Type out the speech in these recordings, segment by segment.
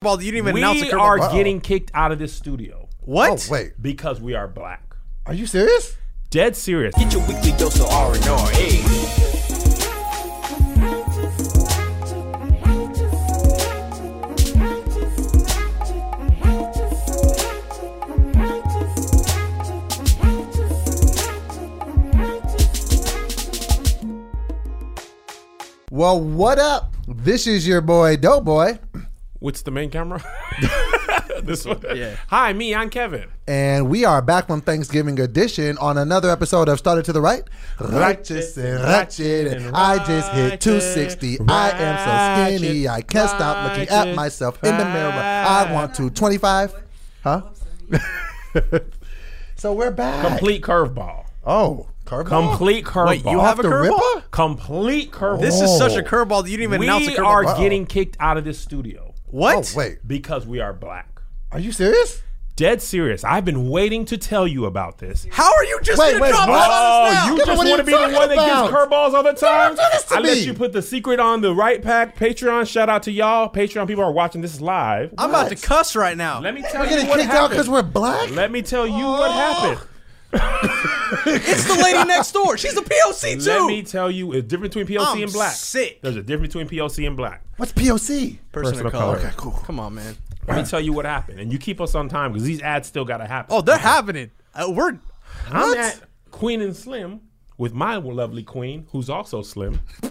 Ball, you didn't even announce the We are Uh-oh. getting kicked out of this studio what? Oh, wait. because we are black. Are you serious? Dead serious. Get your weekly dose of R and R. Hey. Well, what up? This is your boy Doughboy, What's the main camera? this one. Yeah. Hi, me. I'm Kevin. and we are back from Thanksgiving edition on another episode of Started to the Right. Righteous and ratchet, and I just hit 260. I am so skinny, I can't stop looking at myself in the mirror. I want to 25. Huh? so we're back. Complete curveball. Oh, curveball. Complete curveball. Wait, you have a curveball? Complete curveball. This is such a Oh. curveball that you didn't even announce the we curveball. are Uh-oh. getting kicked out of this studio what? Oh, wait. because we are black. Are you serious? Dead serious. I've been waiting to tell you about this. How are you just Wait, gonna wait, drop what? that on us now? you Yeah, just want to be the talking one that about? gives curveballs all the time? Don't to I let me. you put the secret on the right pack. Patreon, shout out to y'all. Patreon people are watching this live. I'm about to cuss right now. Let me tell We're you getting what kicked out happened. because we're black? Let me tell you what oh. happened. It's the lady next door. She's a POC too. Let me tell you it's different between POC I'm and black. sick. There's a difference between POC and black. What's POC? Person, Person of of color. color. Okay, cool. Come on, man. Let me tell you what happened, and you keep us on time because these ads still gotta happen. Oh, they're happening. Uh, we're I'm what? at Queen and Slim with my lovely queen, who's also slim.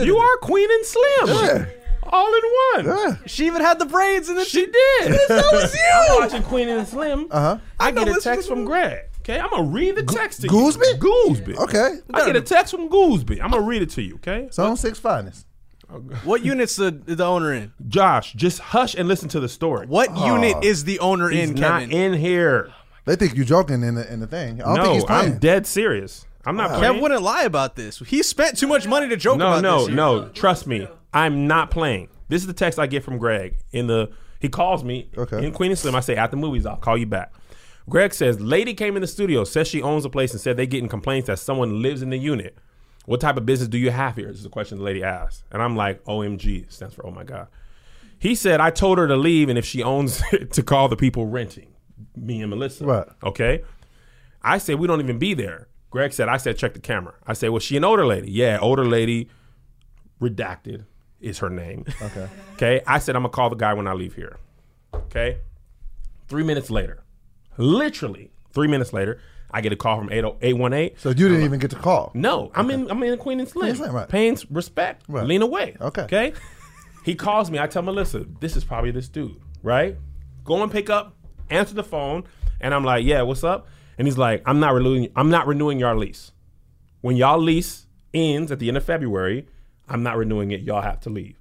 You are Queen and Slim, Yeah. All in one. Yeah. She even had the braids and then She did. That was you. I'm watching Queen and Slim. Uh-huh. I, know get a text from Greg. Okay, I'm gonna read the text to Goolsby? you. Goolsby. Okay. I get a text from Goolsby. I'm gonna read it to you. Okay. Zone six finest. What unit's the the owner in? Josh, just hush and listen to the story. What unit is the owner He's in, not Kevin? in here. They think you're joking in the in the thing. I don't think No, he's playing. I'm dead serious. I'm not playing. Kev wouldn't lie about this. He spent too much money to joke No, about no, this. year. no. Trust me. I'm not playing. This is the text I get from Greg. In the he calls me Okay. in Queen and Slim. I say at the movies, I'll call you back. Greg says, lady came in the studio, says she owns a place and said they getting complaints that someone lives in the unit. What type of business do you have here? This is a question the lady asked. And I'm like, OMG, stands for oh my God. He said, I told her to leave and if she owns it, to call the people renting, me and Melissa. Right. Okay. I said, we don't even be there. Greg said, I said, check the camera. I said, well, she an older lady. Yeah, older lady, redacted is her name. Okay. Okay. I said, I'm going to call the guy when I leave here. Okay. Three minutes later, literally three minutes later, I get a call from 80 818. So you didn't even get to call. No, I'm in. I'm in Queen and Slim. Queen and Slim, right. Paying respect. Right. Lean away. Okay. Okay. he calls me. I tell Melissa, this is probably this dude, right? Go and pick up, answer the phone, and I'm like, yeah, what's up? And he's like, I'm not renewing. I'm not renewing your lease. When y'all lease ends at the end of February, I'm not renewing it. Y'all have to leave.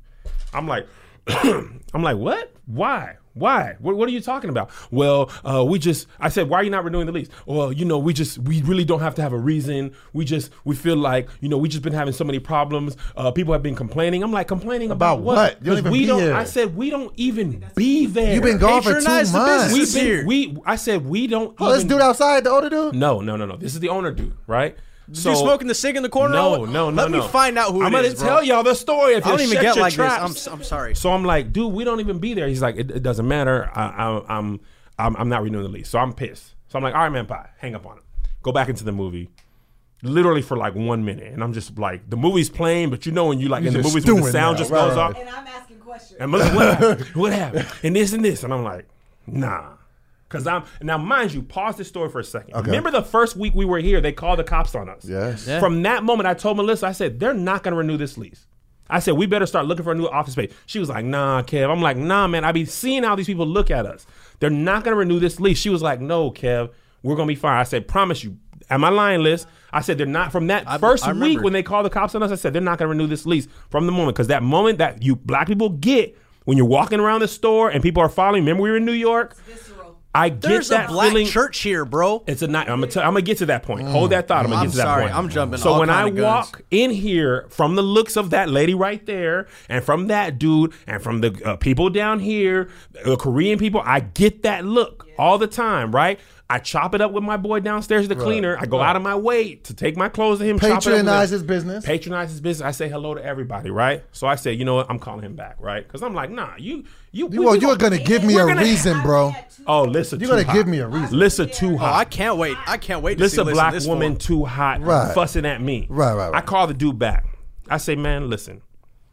I'm like, I'm like, what? Why? Why? What, what are you talking about? Well, uh, we just, I said, why are you not renewing the lease? Well, you know, we just, we really don't have to have a reason. We just, we feel like, you know, we just been having so many problems. Uh, people have been complaining. I'm like, complaining about, About what? You don't 'Cause even we be don't, here. I said, we don't even be there. You've been gone for two months. We've been, we, I said, we don't Oh, this even- dude outside, the older dude? No, no, no, no. This is the owner dude, right? You smoking the cig in the corner? No, no, no, Let no. me find out who I'm it gonna is, bro. tell y'all the story. If I don't you even shut get your like traps. this. I'm, I'm sorry. So I'm like, dude, we don't even be there. He's like, it, it doesn't matter. I, I, I'm, I'm, I'm not renewing the lease. So I'm pissed. So I'm like, all right, man, bye. Hang up on him. Go back into the movie. Literally for like one minute, and I'm just like, the movie's playing, but you know when you like in the just movies when the sound now. just Right, goes right. off. And I'm asking questions. And what happened? What happened? And this and this. And I'm like, nah. Cause I'm now mind you, pause this story for a second. Okay. Remember the first week we were here, they called the cops on us. Yes. Yeah. From that moment, I told Melissa, I said, they're not gonna renew this lease. I said, we better start looking for a new office space. She was like, nah, Kev. I'm like, nah, man. I be seeing how these people look at us. They're not gonna renew this lease. She was like, no, Kev, we're gonna be fine. I said, promise you. At my line list, I said they're not from that I- first I week when they called the cops on us. I said they're not gonna renew this lease from the moment because that moment that you black people get when you're walking around the store and people are following. Remember we were in New York. Visceral. I get There's that a black feeling. church here, bro. It's a night. I'm gonna. Tell, I'm gonna get to that point. Hold that thought. I'm gonna I'm get to that sorry. point. I'm jumping So all when I kind of guns. walk in here, from the looks of that lady right there, and from that dude, and from the uh, people down here, the Korean people, I get that look all the time. Right? I chop it up with my boy downstairs, the cleaner. I go out of my way to take my clothes to him. chop it up. Patronize his business. Patronize his business. I say hello to everybody, right? So I say, you know what? I'm calling him back, right? Because I'm like, nah, you, you. we- well, you're gonna give me a gonna- reason, bro. Oh, listen, You're gonna hot. give me a reason. Listen, too Oh, hot. I can't wait. I can't wait to This see Listen black this woman for. too hot Right. fussing at me. Right, right, right. I call the dude back. I say, man, listen.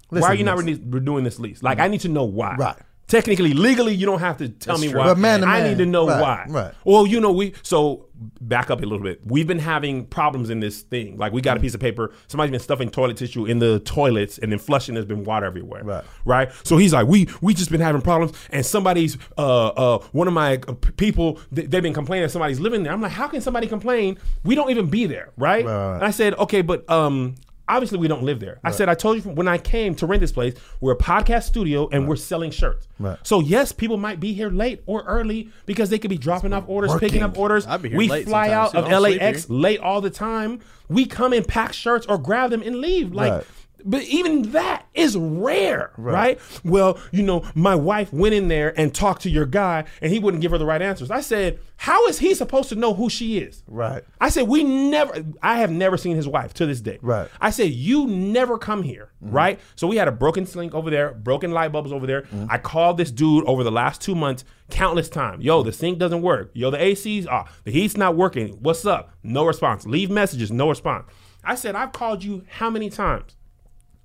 why are you not listen. rene- renewing this lease? Like, mm-hmm. I need to know why. Right. Technically, legally, you don't have to tell That's me true. why. But man I man, need to know right, why. right. Well, you know, we so back up a little bit. We've been having problems in this thing. Like, we got a piece of paper. Somebody's been stuffing toilet tissue in the toilets, and then flushing. There's been water everywhere. Right. Right. So he's like, we we just been having problems, and somebody's uh uh one of my uh, people th- they've been complaining somebody's living there. I'm like, how can somebody complain? We don't even be there, right? Right, right. And I said, okay, but um. Obviously, we don't live there. I said, I told you from when I came to rent this place, we're a podcast studio and we're selling shirts. Right. So, yes, people might be here late or early because they could be dropping off orders, picking up orders. I'd be here we late fly out too. of I don't LAX here. late all the time. We come and pack shirts or grab them and leave. Like, Right. But even that is rare, right. Well, you know, my wife went in there and talked to your guy, and he wouldn't give her the right answers. I said, "How is he supposed to know who she is?" Right. I said, "We never. I have never seen his wife to this day." Right. I said, "You never come here, mm-hmm. right?" So we had a broken sink over there, broken light bulbs over there. Mm-hmm. I called this dude over the last two months countless times. Yo, the sink doesn't work. Yo, the AC's off. Ah, the heat's not working. What's up? No response. Leave messages. No response. I said, "I've called you how many times?"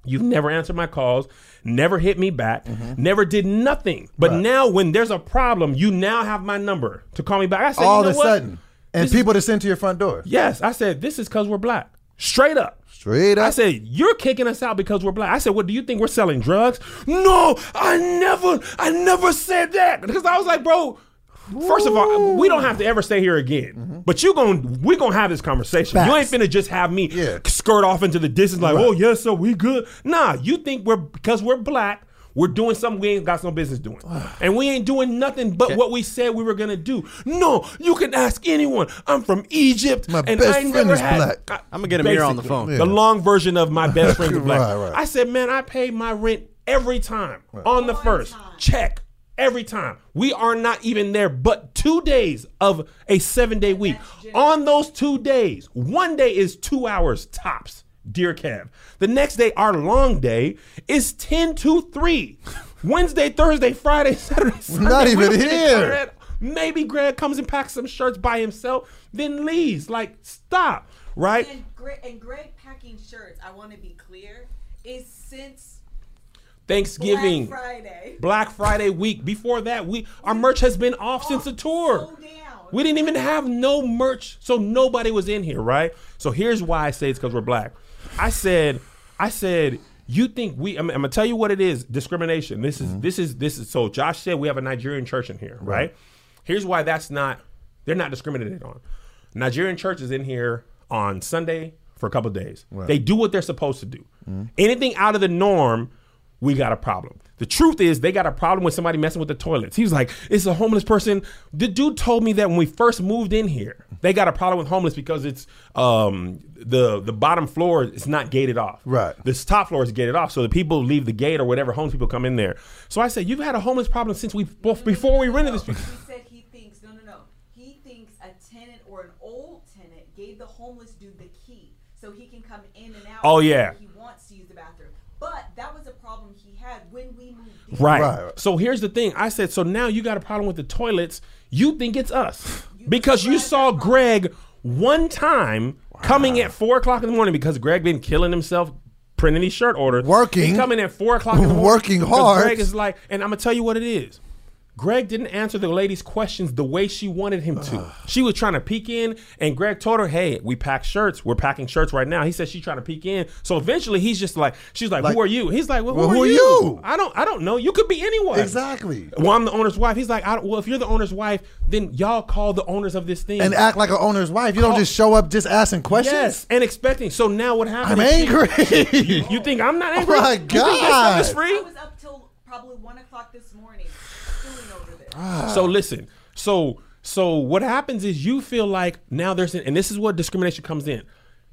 You've never answered my calls, never hit me back, never did nothing. But Mm-hmm. Right. now, when there's a problem, you now have my number to call me back. I said, All you know of a sudden, and This is- people to send to your front door. Yes, I said this is because we're black. Straight up. Straight up. I said you're kicking us out because we're black. I said, what do you think we're selling drugs? No, I never, I never said that because I was like, bro. First of all, we don't have to ever stay here again. Mm-hmm. But you going we're gonna have this conversation. You ain't Facts. finna just have me Yeah. skirt off into the distance like, Right. oh yes, so we good. Nah, you think we're because we're black. We're doing something we ain't got no business doing. And we ain't doing nothing but what we said we were gonna do. No, you can ask anyone. I'm from Egypt. My and best I friend never is had, black. I- I'm gonna get him here on the basically, phone. The long version of my best friend is black. Right, right. I said, man, I pay my rent every time on the first check. Every time. We are not even there but two days of a seven day week. On those two days, one day is two hours tops, dear Kev. The next day, our long day, is 10 to 3. Wednesday, Thursday, Friday, Saturday, Sunday. not we even don't get here. Maybe Greg comes and packs some shirts by himself, then leaves. Like, stop, right? And Greg, and Greg packing shirts, I want to be clear, is since Thanksgiving. Black Friday. Black Friday week. Before that, we our merch has been off since the oh, tour. So down. We didn't even have no merch, so nobody was in here, right? So here's why I say it's because we're black. I said, I said, you think we? I'm, I'm gonna tell you what it is. Discrimination. This is mm-hmm. this is this is. So Josh said we have a Nigerian church in here, right? Here's why that's not. They're not discriminated on. Nigerian church is in here on Sunday for a couple of days. They do what they're supposed to do. Mm-hmm. Anything out of the norm, we got a problem. The truth is, they got a problem with somebody messing with the toilets. He was like, "It's a homeless person." The dude told me that when we first moved in here, they got a problem with homeless because it's um, the the bottom floor is not gated off. Right. This top floor is gated off, so the people leave the gate or whatever homeless people come in there. So I said, "You've had a homeless problem since we before we rented this." He said he thinks no, no, no. He thinks a tenant or an old tenant gave the homeless dude the key so he can come in and out. Oh, whenever yeah. He wants to use the bathroom, but that was a problem he had when we moved. In. Right. Right. So here's the thing. I said, so now you got a problem with the toilets. You think it's us because you saw Greg one time coming at four o'clock in the morning because Greg been killing himself printing these shirt orders. Working. He coming at four o'clock in the morning. Working hard. Greg is like, and I'm gonna tell you what it is. Greg didn't answer the lady's questions the way she wanted him to. she was trying to peek in, and Greg told her, "Hey, we pack shirts. We're packing shirts right now." He said she's trying to peek in. So eventually, he's just like, "She's like, Like- who are you?" He's like, "Well, who, Well, are, who are you? you? I don't, I don't know. You could be anyone." Exactly. Well, I'm the owner's wife. He's like, I don't, well, if you're the owner's wife, then y'all call the owners of this thing And act like an owner's wife. You don't Call- just show up just asking questions. Yes, and expecting. So now what happened? I'm is she- angry. You think I'm not oh angry? my You think this stuff is God. free? I was up till probably one o'clock this morning, stewing over this. Ah. So listen. So so what happens is you feel like now there's an, and this is what discrimination comes in.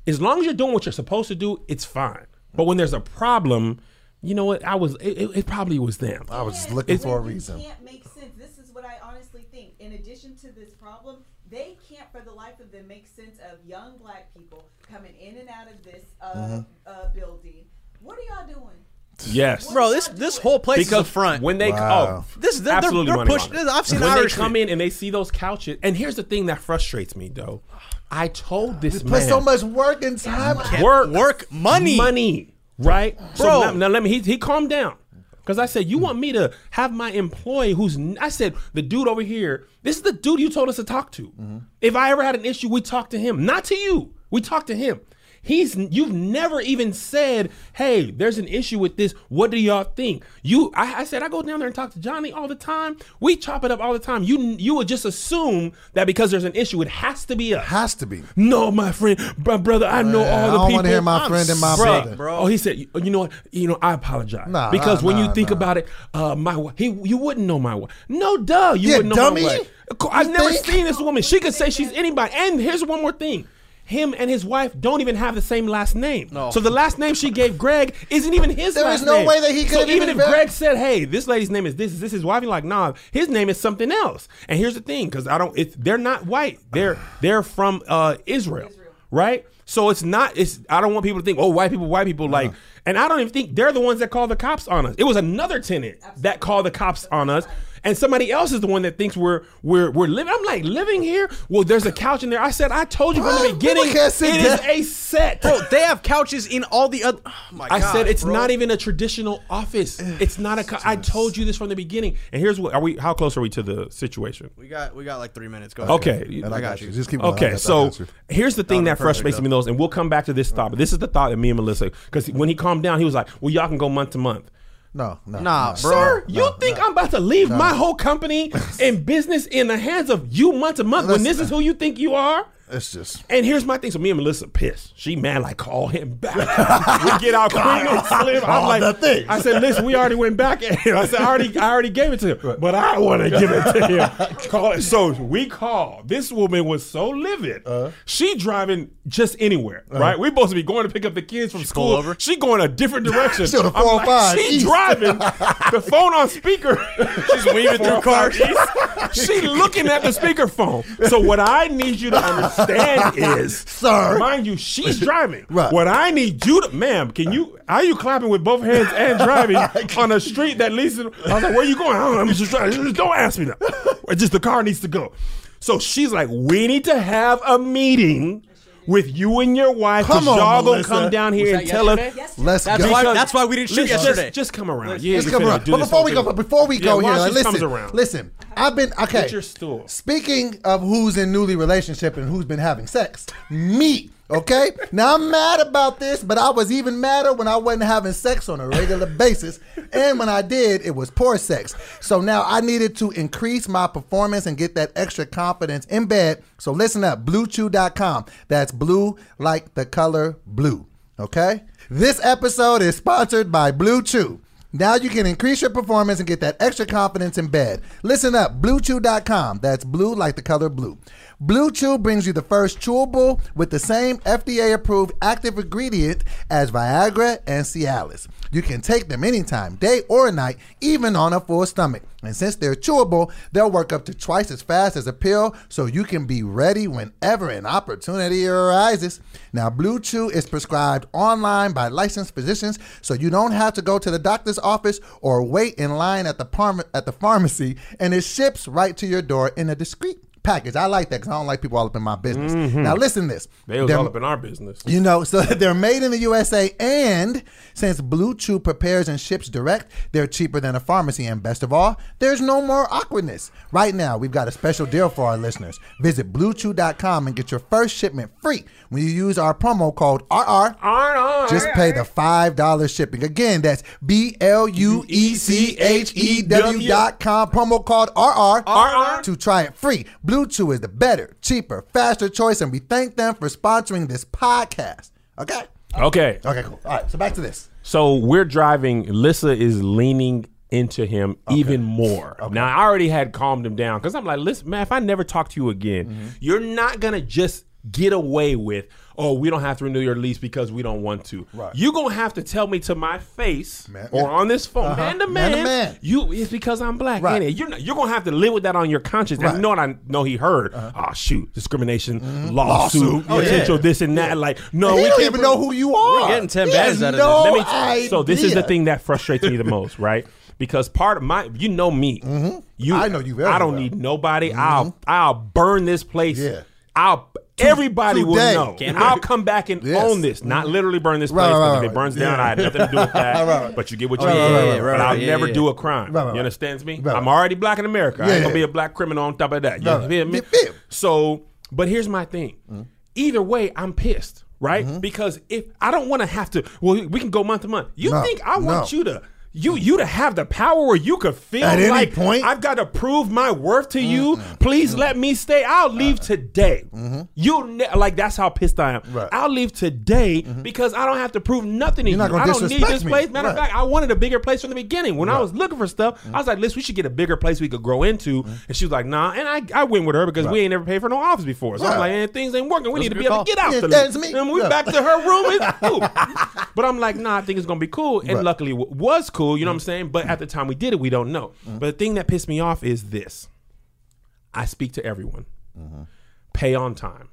As long as you're doing what you're supposed to do, it's fine. But when there's a problem, you know what? I was it, it, it probably was them. I was just looking when for a reason. Can't make sense. This is what I honestly think. In addition to this problem, They can't, for the life of them, make sense of young black people coming in and out of this uh, Mm-hmm. uh, building. What are y'all doing? Yes. Bro, this this whole place is a front. when they Wow. oh, This- they're- absolutely they're money push- laundering. I've seen when Irish they come people. in and they see those couches. And here's the thing that frustrates me, though. I told this Put man so much work and time. That's work, Work, money. money, right, Bro. So now, now let me. He, he calmed down because I said, "You want me to have my employee who's?" I said, "The dude over here. This is the dude you told us to talk to. Mm-hmm. If I ever had an issue, we talk to him, not to you. We talk to him." He's you've never even said, "Hey, there's an issue with this. What do y'all think?" You, I, I said, I go down there and talk to Johnny all the time. We chop it up all the time. You, you would just assume that because there's an issue, it has to be us. Has to be. No, my friend, my brother, I know Yeah, all I the don't people. wanna hear my I'm friend and my sick, brother. bro. Oh, he said, you you know what? You know, I apologize Nah, because nah, when you think nah. about it, uh, my wi- he you wouldn't know my wife. No, duh, you Yeah, wouldn't know dummy. my wife. Of course, I've You never think? seen this woman. She could say she's anybody. And here's one more thing. Him and his wife don't even have the same last name. No. So the last name she gave Greg isn't even his There last is no name. way that he could So even even if ver- Greg said, "Hey, this lady's name is this, is this his wife?" You're like, "Nah, his name is something else." And here's the thing, because I don't. It's they're not white. They're they're from uh, Israel, Israel. right? So it's not. It's I don't want people to think, "Oh, white people, white people." Like, and I don't even think they're the ones that called the cops on us. It was another tenant that called the cops on us. And somebody else is the one that thinks we're we're we're living. I'm like living here. Well, there's a couch in there. I said I told you from the beginning. People can't It is a set. Bro, they have couches in all the other. Oh my I God, said it's bro. not even a traditional office. It's not a. Co- I told you this from the beginning. And here's what are we? How close are we to the situation? We got we got like three minutes. Go. Okay. And I got you. Just keep going. Okay, so here's the thing that frustrates me the most, and we'll come back to this thought. But this is the thought that me and Melissa, because when he calmed down, he was like, "Well, y'all can go month to month." No, no. Nah, no. bro. Sir, you no, think no. I'm about to leave my whole company and business in the hands of you month to month when this is who you think you are? It's just. And here's my thing. So me and Melissa pissed. She mad like call him back. we get out Queen and Slim. I'm like, the things. I said, listen, we already went back at him. I said, I already, I already gave it to him, but I want to give it to him. Call it. So we call. This woman was so livid. Uh-huh. she driving just anywhere, right? We supposed to be going to pick up the kids from school. over? She going a different direction. She on the I'm 405 she east. driving. the phone on speaker. She's weaving through cars. she looking at the speakerphone. So what I need you to understand is, Sir. mind you, she's driving. Right. What I need you to, ma'am, can you? Are you clapping with both hands and driving on a street that leads to? I was like, where are you going? I don't know. I'm just driving. Just Don't ask me that. Just the car needs to go. So she's like, we need to have a meeting. With you and your wife, because Come on, y'all gonna Melissa. come down here and tell us Let's That's go. why. That's why we didn't shoot Listen, yesterday. Just, just come around. Yeah, Let's you come finna around. do But this before we thing. go, but before we go while here, like, she comes listen, around. listen. I've been okay. Get your stool. Speaking of who's in newly relationship and who's been having sex, me. Okay. Now I'm mad about this, but I was even madder when I wasn't having sex on a regular basis, and when I did, it was poor sex. So now I needed to increase my performance and get that extra confidence in bed. So listen up, BlueChew.com. That's blue like the color blue. Okay. This episode is sponsored by BlueChew. Now you can increase your performance and get that extra confidence in bed. Listen up, bluechew.com. That's blue like the color blue. BlueChew brings you the first chewable with the same FDA approved active ingredient as Viagra and Cialis. You can take them anytime, day or night, even on a full stomach. And since they're chewable, they'll work up to twice as fast as a pill, so you can be ready whenever an opportunity arises. Now, BlueChew is prescribed online by licensed physicians, so you don't have to go to the doctor's office or wait in line at the parm- at the pharmacy, and it ships right to your door in a discreet package. I like that because I don't like people all up in my business. Mm-hmm. Now, listen this. They was They're- all up in our business. you know, so they're made in the USA, and since BlueChew prepares and ships direct, they're cheaper than a pharmacy. And best of all, there's no more awkwardness. Right now, we've got a special deal for our listeners. Visit BlueChew.com and get your first shipment free when you use our promo code RR. Just pay the five dollars shipping. Again, that's B L U E C H E W dot com promo code RR RR. to try it free. BlueChew is the better, cheaper, faster choice, and we thank them for sponsoring this podcast. Okay. Okay. Okay. Cool. All right. So back to this. So we're driving. Lissa is leaning into him even more. Now I already had calmed him down because I'm like, listen, man, if I never talk to you again, Mm-hmm. you're not gonna just get away with, oh, we don't have to renew your lease because we don't want to. Right. You're gonna have to tell me to my face Man- or on this phone, Uh-huh. man to Man man, to man. You it's because I'm black. Right. ain't it? You're not, you're gonna have to live with that on your conscience. Right. And you know what I know he heard. Oh shoot, discrimination, Mm-hmm. lawsuit, Lawsuit. Oh, potential yeah. this and that. Like, no, he we don't can't even know who you are. We're getting 10 He bands has out of no this. let me so this is the thing that frustrates me the most, right? Because part of my, you know me, you, Mm-hmm. I know you very I don't well. need nobody. I'll, I'll burn this place. Yeah. I'll. Everybody will know. Can- I'll come back and Yes. own this. Not literally burn this place Right, because right, if it burns down, Yeah. I had nothing to do with that. Right, right. But you get what you Right, get. right, right, right, but I'll yeah, never yeah. do a crime. Right, right, You right. understand me? Right, I'm already black in America. I Yeah, ain't gonna yeah. be a black criminal on top of that. You Right, right. feel me? Yeah, yeah. So, but here's my thing. Mm-hmm. Either way, I'm pissed, right? Because if I don't want to have to, well, we can go month to month. You No, think I want no. you to? You you to have the power where you could feel At any like point? I've got to prove my worth to you. Please let me stay. I'll leave today. You ne- like that's how pissed I am. Mm-hmm. Right. Mm-hmm. I'll leave today because I don't have to prove nothing to You're you. I don't need this me. place. Matter of Right. fact, I wanted a bigger place from the beginning. When I was looking for stuff, I was like, "Listen, we should get a bigger place we could grow into." And she was like, "Nah." And I, I went with her because we ain't never paid for no office before. So I'm like, "Man, things ain't working. We need to be able call. to get out Yeah, the that's me. And we Yeah. back to her room. But I'm like, "Nah, I think it's gonna be cool." And luckily, it was cool. You know what I'm saying? But at the time we did it, we don't know. Mm-hmm. But the thing that pissed me off is this: I speak to everyone. Mm-hmm. Pay on time.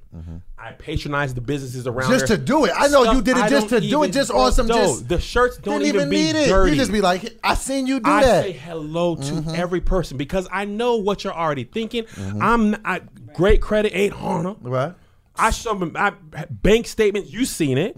I patronize the businesses around Just to do it. I know you did it I just don't to do it, even- just on some No, just- the shirts don't Didn't even be need it. dirty. You just be like, I seen you do that. I that. say hello to Mm-hmm. every person because I know what you're already thinking. I'm I, great credit ain't harm. Right. I show them I, bank statements. You seen it.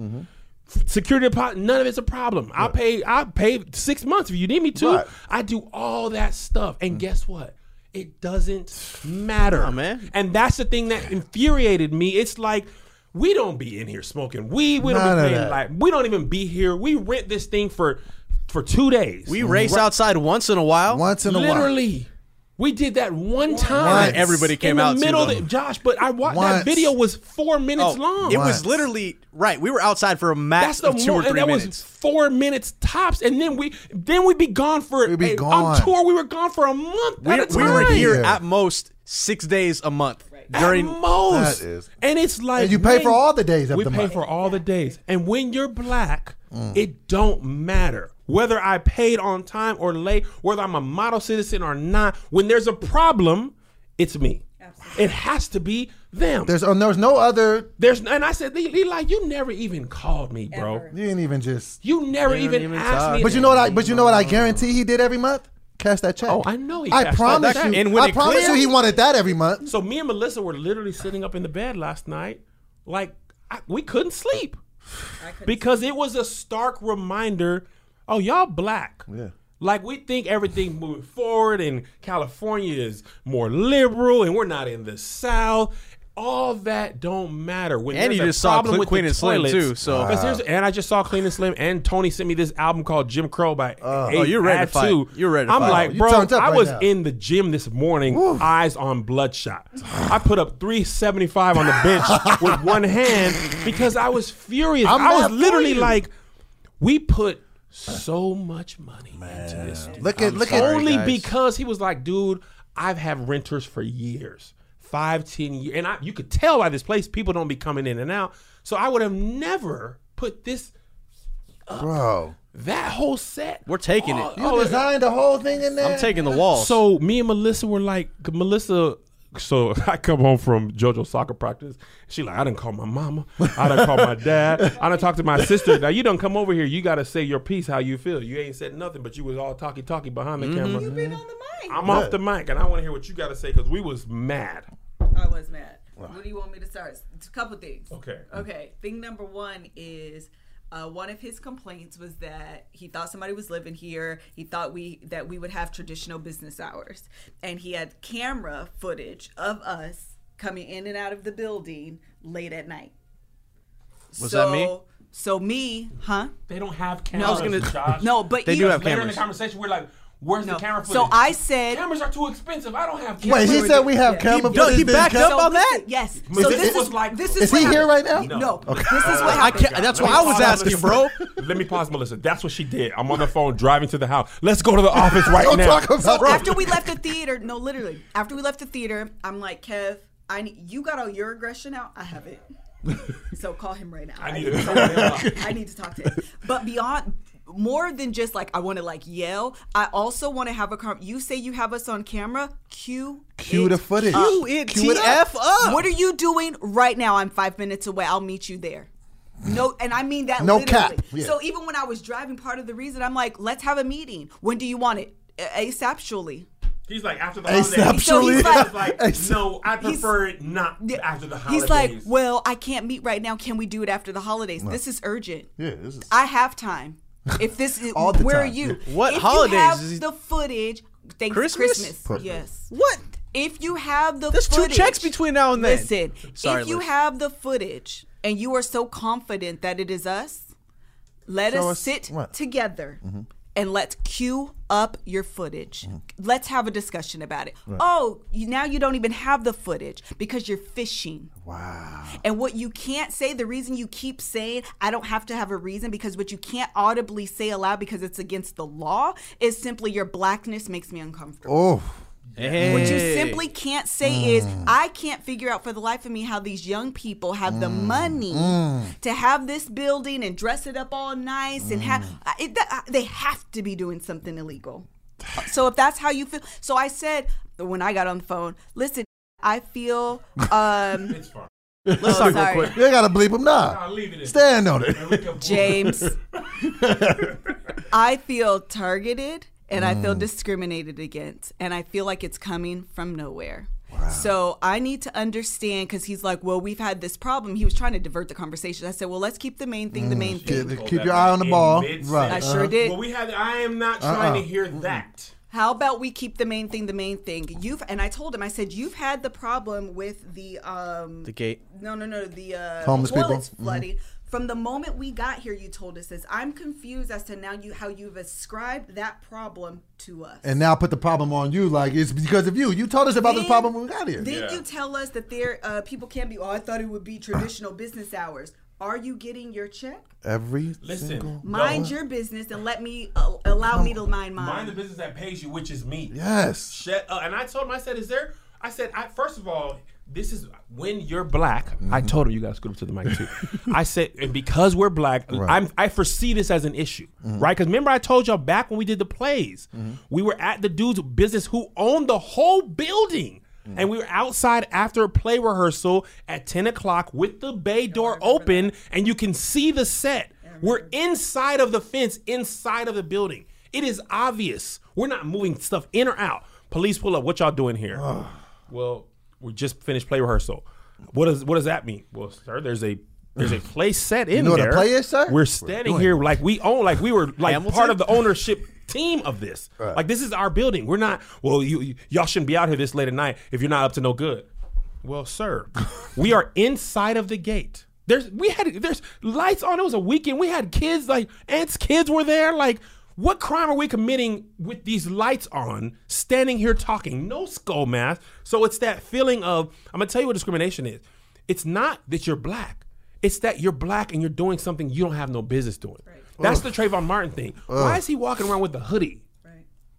Security deposit, none of it's a problem. I'll pay. I'll pay six months if you need me to. Right. I do all that stuff, and mm. guess what? It doesn't matter, Nah, man. And that's the thing that infuriated me. It's like we don't be in here smoking weed. We don't None be paying that. like we don't even be here. We rent this thing for for two days. We race outside once in a while. Once in a while. Literally. We did that one time. Once. Everybody came in the out to middle. Of them. the, Josh, but I watched Once. that video was four minutes Oh, long. It was Once. literally right. We were outside for a max That's the of two mo- or three and that minutes. was four minutes tops, and then we then we'd be gone for We'd be gone. on tour. We were gone for a month we, at a we time. were here Yeah. at most six days a month At during. most, That is- and it's like And you pay when- for all the days of we the pay month. for all the days, and when you're black, Mm. it don't matter whether I paid on time or late, whether I'm a model citizen or not. When there's a problem, it's me. Absolutely. It has to be them. There's oh, there's no other. There's and I said, Lee, Lee, you never even called me, bro. Ever. You didn't even just. You never You even, even asked talk. me. But you know what I? But you know what I guarantee he did every month. Cash that check. Oh, I know he I promise that you. And when I promise cleared- you, he wanted that every month. So me and Melissa were literally sitting up in the bed last night, like I, we couldn't sleep I couldn't because it was a stark reminder. Oh, y'all black. Yeah. Like we think everything moving forward, and California is more liberal, and we're not in the South. All that don't matter. When And you just saw problem with Queen the and Slim, toilets- too, so- 'Cause here's- and I just saw Queen and Slim, and Tony sent me this album called Jim Crow by. Uh. Oh, you're ready to Add fight. You're ready to I'm fight. like, You bro, I right was now. in the gym this morning, eyes on bloodshot. I put up 375 on the bench with one hand because I was furious. I'm I was literally like, we put so much money into this. dude. Look at look sorry, at. Only guys. because he was like, dude, I've had renters for years. Five, ten years. And I, you could tell by this place, people don't be coming in and out. So I would have never put this, Bro, that whole set. We're taking it. Oh, you oh, designed the whole thing in there. I'm taking the walls. So me and Melissa were like, Melissa. So I come home from JoJo soccer practice. She like, I didn't call my mama. I didn't call my dad. I didn't talk to my sister. Now you don't come over here. You got to say your piece, how you feel. You ain't said nothing, but you was all talky talky behind the mm-hmm. camera. You've been on the mic. I'm off the mic, and I want to hear what you got to say because we was mad. I was mad. What do you want me to start? It's a couple things. Okay. Okay. Thing number one is uh, one of his complaints was that he thought somebody was living here. He thought we that we would have traditional business hours, and he had camera footage of us coming in and out of the building late at night. Was so, that me? So me, huh? They don't have No, cameras. I was gonna- Josh. No, but They he- do have Later in the conversation, we're like, "Where's No. the camera footage?" So I said, cameras are too expensive. I don't have. Cameras. Wait, he said we have Yeah. camera. He- he backed up cam- on that? Yes. Is So it- this it is like- this is Is what he here right now? No. Okay. This is what I can't, that's Let what I was pause, asking, bro. Let me pause, Melissa. That's what she did. I'm on the phone driving to the house. Let's go to the office right Don't now. talk about So after we left the theater, no, literally, after we left the theater, I'm like, Kev, I need you got all your aggression out. I have it. so call him right now. I need to talk to him I need to talk to him. But beyond more than just like I want to like yell, I also want to have a com- you say you have us on camera, cue Cue it the footage. Cue it Cue it up. TF up. What are you doing right now? I'm 5 minutes away. I'll meet you there. No, and I mean that No literally. cap. Yeah. So even when I was driving, part of the reason I'm like, let's have a meeting. When do you want it? A- ASAP, surely. He's like after the ASAP, holidays. So he's surely. like- He's like, no, I prefer it not after the holidays. He's like, well, I can't meet right now. Can we do it after the holidays? This is urgent. Yeah, this is. I have time. If this is All the where time, are you? What if holidays You have is the footage. Thanks Christmas? Christmas. Christmas. Yes. What? If you have the There's two checks between now and then. Listen, Sorry, if you Liz. have the footage and you are so confident that it is us, let Show us us sit what? together mm-hmm. And let's cue up your footage. Mm-hmm. Let's have a discussion about it. Oh, you, now you don't even have the footage because you're fishing. wow. And what you can't say, the reason you keep saying, I don't have to have a reason, because what you can't audibly say aloud because it's against the law is simply your blackness makes me uncomfortable. Oh, Hey. What you simply can't say is, Mm. I can't figure out for the life of me how these young people have the Mm. money to have this building and dress it up all nice and have. Mm. I- It, that, I- they have to be doing something illegal. So if that's how you feel, so I said when I got on the phone, listen, I feel. Um. Let's oh, talk real quick. you ain't gotta bleep him now. I'll leave it. Stand on it. And we can- James. I feel targeted and I Mm. feel discriminated against, and I feel like it's coming from nowhere. So I need to understand because he's like, well, we've had this problem. He was trying to divert the conversation. I said, well, let's keep the main thing the main thing. Keep, keep your eye on the ball. In. Right. I uh-huh. sure did. Well, we had. I am not trying Uh-uh. to hear that. How about we keep the main thing the main thing? You've and I told him, I said, you've had the problem with the um The gate. No, no, no. The uh, Homeless people? toilets Mhm. Flooding. From the moment we got here, you told us this. I'm confused as to now you how you've ascribed that problem to us. And now put the problem on you. Like it's because of you. You told us about this problem when we got here. Then Yeah. you tell us that there uh, people can't be. Oh, I thought it would be traditional business hours. Are you getting your check? Every Listen, single. Mind Go. your business and let me uh, allow me to mind mine. Mind the business that pays you, which is me. Yes. Shut up. And I told him, I said, is there? I said, I first of all, this is when you're black. I mm-hmm. told him you got to scoot up to the mic too. I said, and because we're black, I'm I foresee this as an issue, mm-hmm. right? Because remember I told y'all back when we did the plays, mm-hmm. we were at the dude's business who owned the whole building. And we were outside after a play rehearsal at 10 o'clock with the bay door open, and you can see the set. We're inside of the fence, inside of the building. It is obvious. We're not moving stuff in or out. Police pull up. What y'all doing here? well, we just finished play rehearsal. What does what does that mean? Well, sir, there's a there's a play set in know what a there. play is, sir? We're standing doing here like we own, like we were like Hamilton? part of the ownership team of this. Like this is our building. We're not. Well, you, you y'all shouldn't be out here this late at night if you're not up to no good. Well, sir, we are inside of the gate. There's we had there's lights on. It was a weekend. We had kids like Aunt's kids were there. Like, what crime are we committing with these lights on, standing here talking? No skull mask. So it's that feeling of I'm gonna tell you what discrimination is. It's not that you're black. It's that you're black and you're doing something you don't have no business doing. That's the Trayvon Martin thing. Why is he walking around with the hoodie?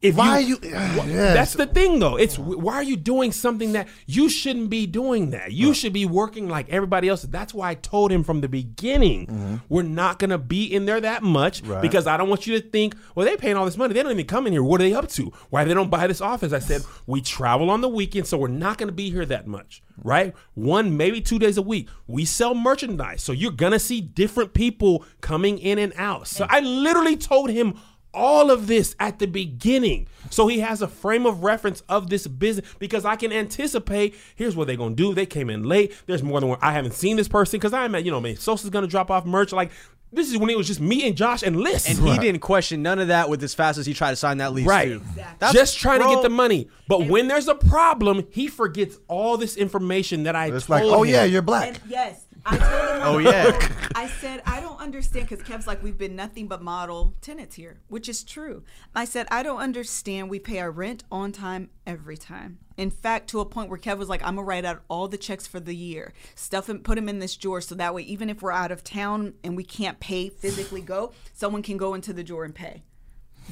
If Why are you- wh- Yes. That's the thing, though. It's why are you doing something that you shouldn't be doing? That you should be working like everybody else. That's why I told him from the beginning mm-hmm. we're not gonna be in there that much because I don't want you to think, well, they're paying all this money. They don't even come in here. What are they up to? Why they don't buy this office? I said we travel on the weekend, so we're not gonna be here that much, right? One, maybe two days a week. We sell merchandise, so you're gonna see different people coming in and out. So I literally told him all of this at the beginning so he has a frame of reference of this business because i can anticipate here's what they're gonna do they came in late there's more than one i haven't seen this person because i'm at you know man sosa's gonna drop off merch like this is when it was just me and josh and liz And he didn't question none of that with as fast as he tried to sign that lease. Right. Too. That's- just trying to get the money. But when there's a problem, he forgets all this information that I It's told like, oh him. yeah, you're black. And yes, I. Oh yeah. I said, I don't understand because Kev's like, we've been nothing but model tenants here, which is true. I said, I don't understand. We pay our rent on time every time. In fact, to a point where Kev was like, I'm gonna write out all the checks for the year, stuff and put them in this drawer, so that way, even if we're out of town and we can't pay physically go, someone can go into the drawer and pay.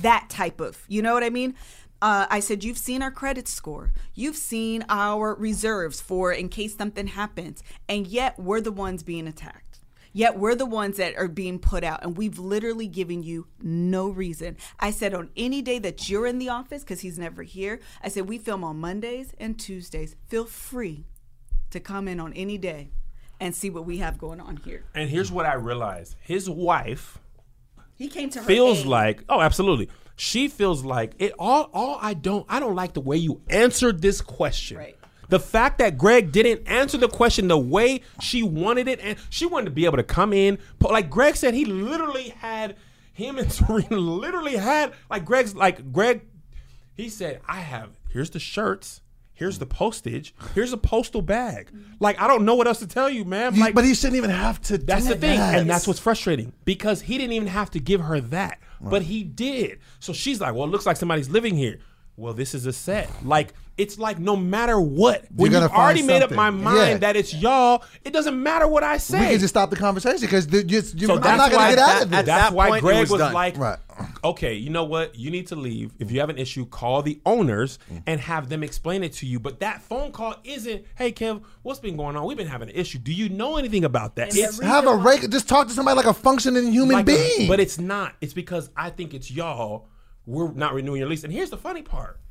That type of, you know what I mean? Uh, I said, You've seen our credit score. You've seen our reserves for in case something happens. And yet we're the ones being attacked. Yet we're the ones that are being put out. And we've literally given you no reason. I said, On any day that you're in the office, because he's never here, I said, We film on Mondays and Tuesdays. Feel free to come in on any day and see what we have going on here. And here's what I realized: his wife He came to her feels aid. like, oh, absolutely. She feels like it. All, all I don't, I don't like the way you answered this question. Right. The fact that Greg didn't answer the question the way she wanted it, and she wanted to be able to come in, po- like Greg said, he literally had him and Serena literally had like Greg's like Greg. He said, "I have here's the shirts." Here's the postage. Here's a postal bag. Mm-hmm. Like I don't know what else to tell you, man. Like, but he shouldn't even have to. that's do the thing, that. and that's what's frustrating because he didn't even have to give her that, but he did. So she's like, "Well, it looks like somebody's living here." Well, this is a set. Like it's like no matter what, when gonna you've already find made up my mind Yeah. that it's y'all, it doesn't matter what I say. we can just stop the conversation because just, you, so I'm that's not gonna why get out of this. at That's that why point, Greg was was like, Right. "Okay, you know what? You need to leave. If you have an issue, call the owners mm. and have them explain it to you." But that phone call isn't, "Hey, Kev, what's been going on? We've been having an issue. Do you know anything about that?" And It's have a reg- just talk to somebody like a functioning human like a- being. but it's not. It's because I think it's y'all. We're not renewing your lease. And here's the funny part: F-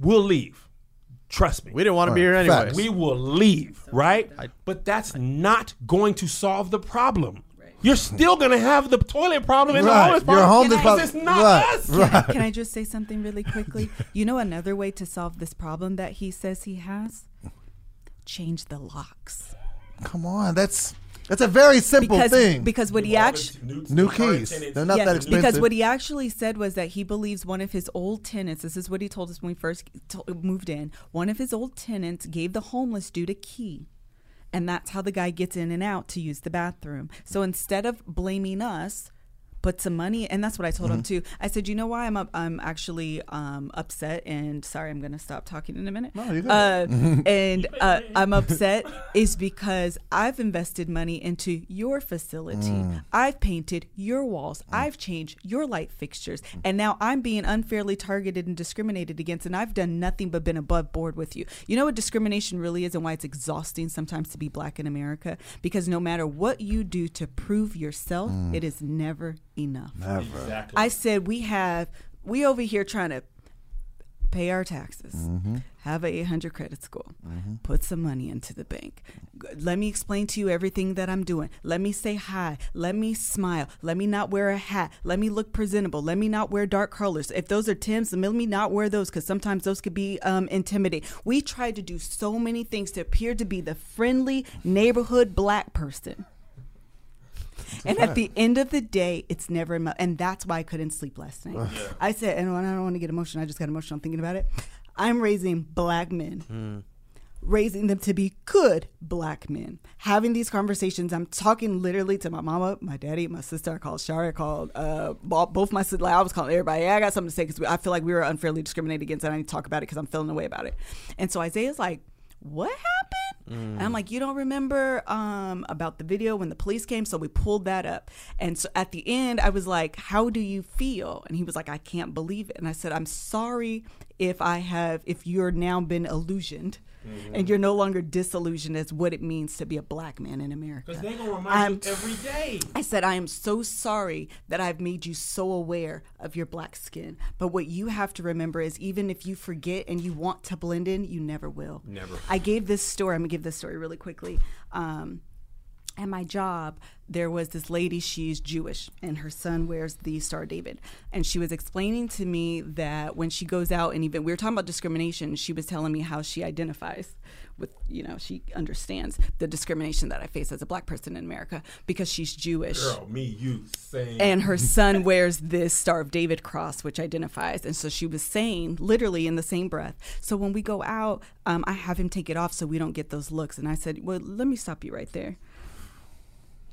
we'll leave. Trust me. We didn't want to be here anyway. Facts. We will leave, right? but that's not going to solve the problem. You're still gonna have the toilet problem and the Right. homeless Your problem. homeless because problem- It's not right, us. right. Can I just say something really quickly? You know another way to solve this problem that he says he has? Change the locks. Come on, that's that's a very simple Because thing. because what he actually New keys. They're not that expensive. because what he actually said was that he believes one of his old tenants. This is what he told us when we first to- moved in. One of his old tenants gave the homeless dude a key, and that's how the guy gets in and out to use the bathroom. So instead of blaming us. Put some money, and that's what I told him Mm-hmm. too. I said, "You know why I'm up, I'm actually um, upset, and sorry, I'm going to stop talking in a minute. No, you're good. Uh, and uh, I'm upset is because I've invested money into your facility. Mm. I've painted your walls. I've changed your light fixtures. And now I'm being unfairly targeted and discriminated against. And I've done nothing but been above board with you. You know what discrimination really is and why it's exhausting sometimes to be black in America? Because no matter what you do to prove yourself, Mm. it is never enough. Never. I said we have we over here trying to pay our taxes, Mm-hmm. have a 800 credit score, put some money into the bank. Let me explain to you everything that I'm doing. Let me say hi. Let me smile. Let me not wear a hat. Let me look presentable. Let me not wear dark colors. If those are Tim's, let me not wear those because sometimes those could be um, intimidating. We tried to do so many things to appear to be the friendly neighborhood black person. And at the end of the day, it's never emo- and that's why I couldn't sleep last night. I said, and I don't want to get emotional. I just got emotional thinking about it. I'm raising black men, raising them to be good black men. Having these conversations, I'm talking literally to my mama, my daddy, my sister. I called Shari. I called uh, both my sisters. Like, I was calling everybody. Yeah, I got something to say because I feel like we were unfairly discriminated against, and I need to talk about it because I'm feeling the way about it. And so Isaiah's like, "What happened?" And I'm like, you don't remember um, about the video when the police came? So we pulled that up. And so at the end, I was like, how do you feel? And he was like, I can't believe it. And I said, I'm sorry if I have, if you're now been illusioned. And you're no longer disillusioned as what it means to be a black man in America. Because they gonna remind I'm- you every day. I said, I am so sorry that I've made you so aware of your black skin. But what you have to remember is even if you forget and you want to blend in, you never will. Never. I gave this story, I'm going to give this story really quickly. Um, at my job, there was this lady, she's Jewish, and her son wears the Star of David. And she was explaining to me that when she goes out and even we were talking about discrimination, she was telling me how she identifies with, you know, she understands the discrimination that I face as a black person in America because she's Jewish Girl, me, you, same. and her son wears this Star of David cross, which identifies. And so she was saying, literally in the same breath. So when we go out, um, I have him take it off so we don't get those looks. And I said, Well, let me stop you right there.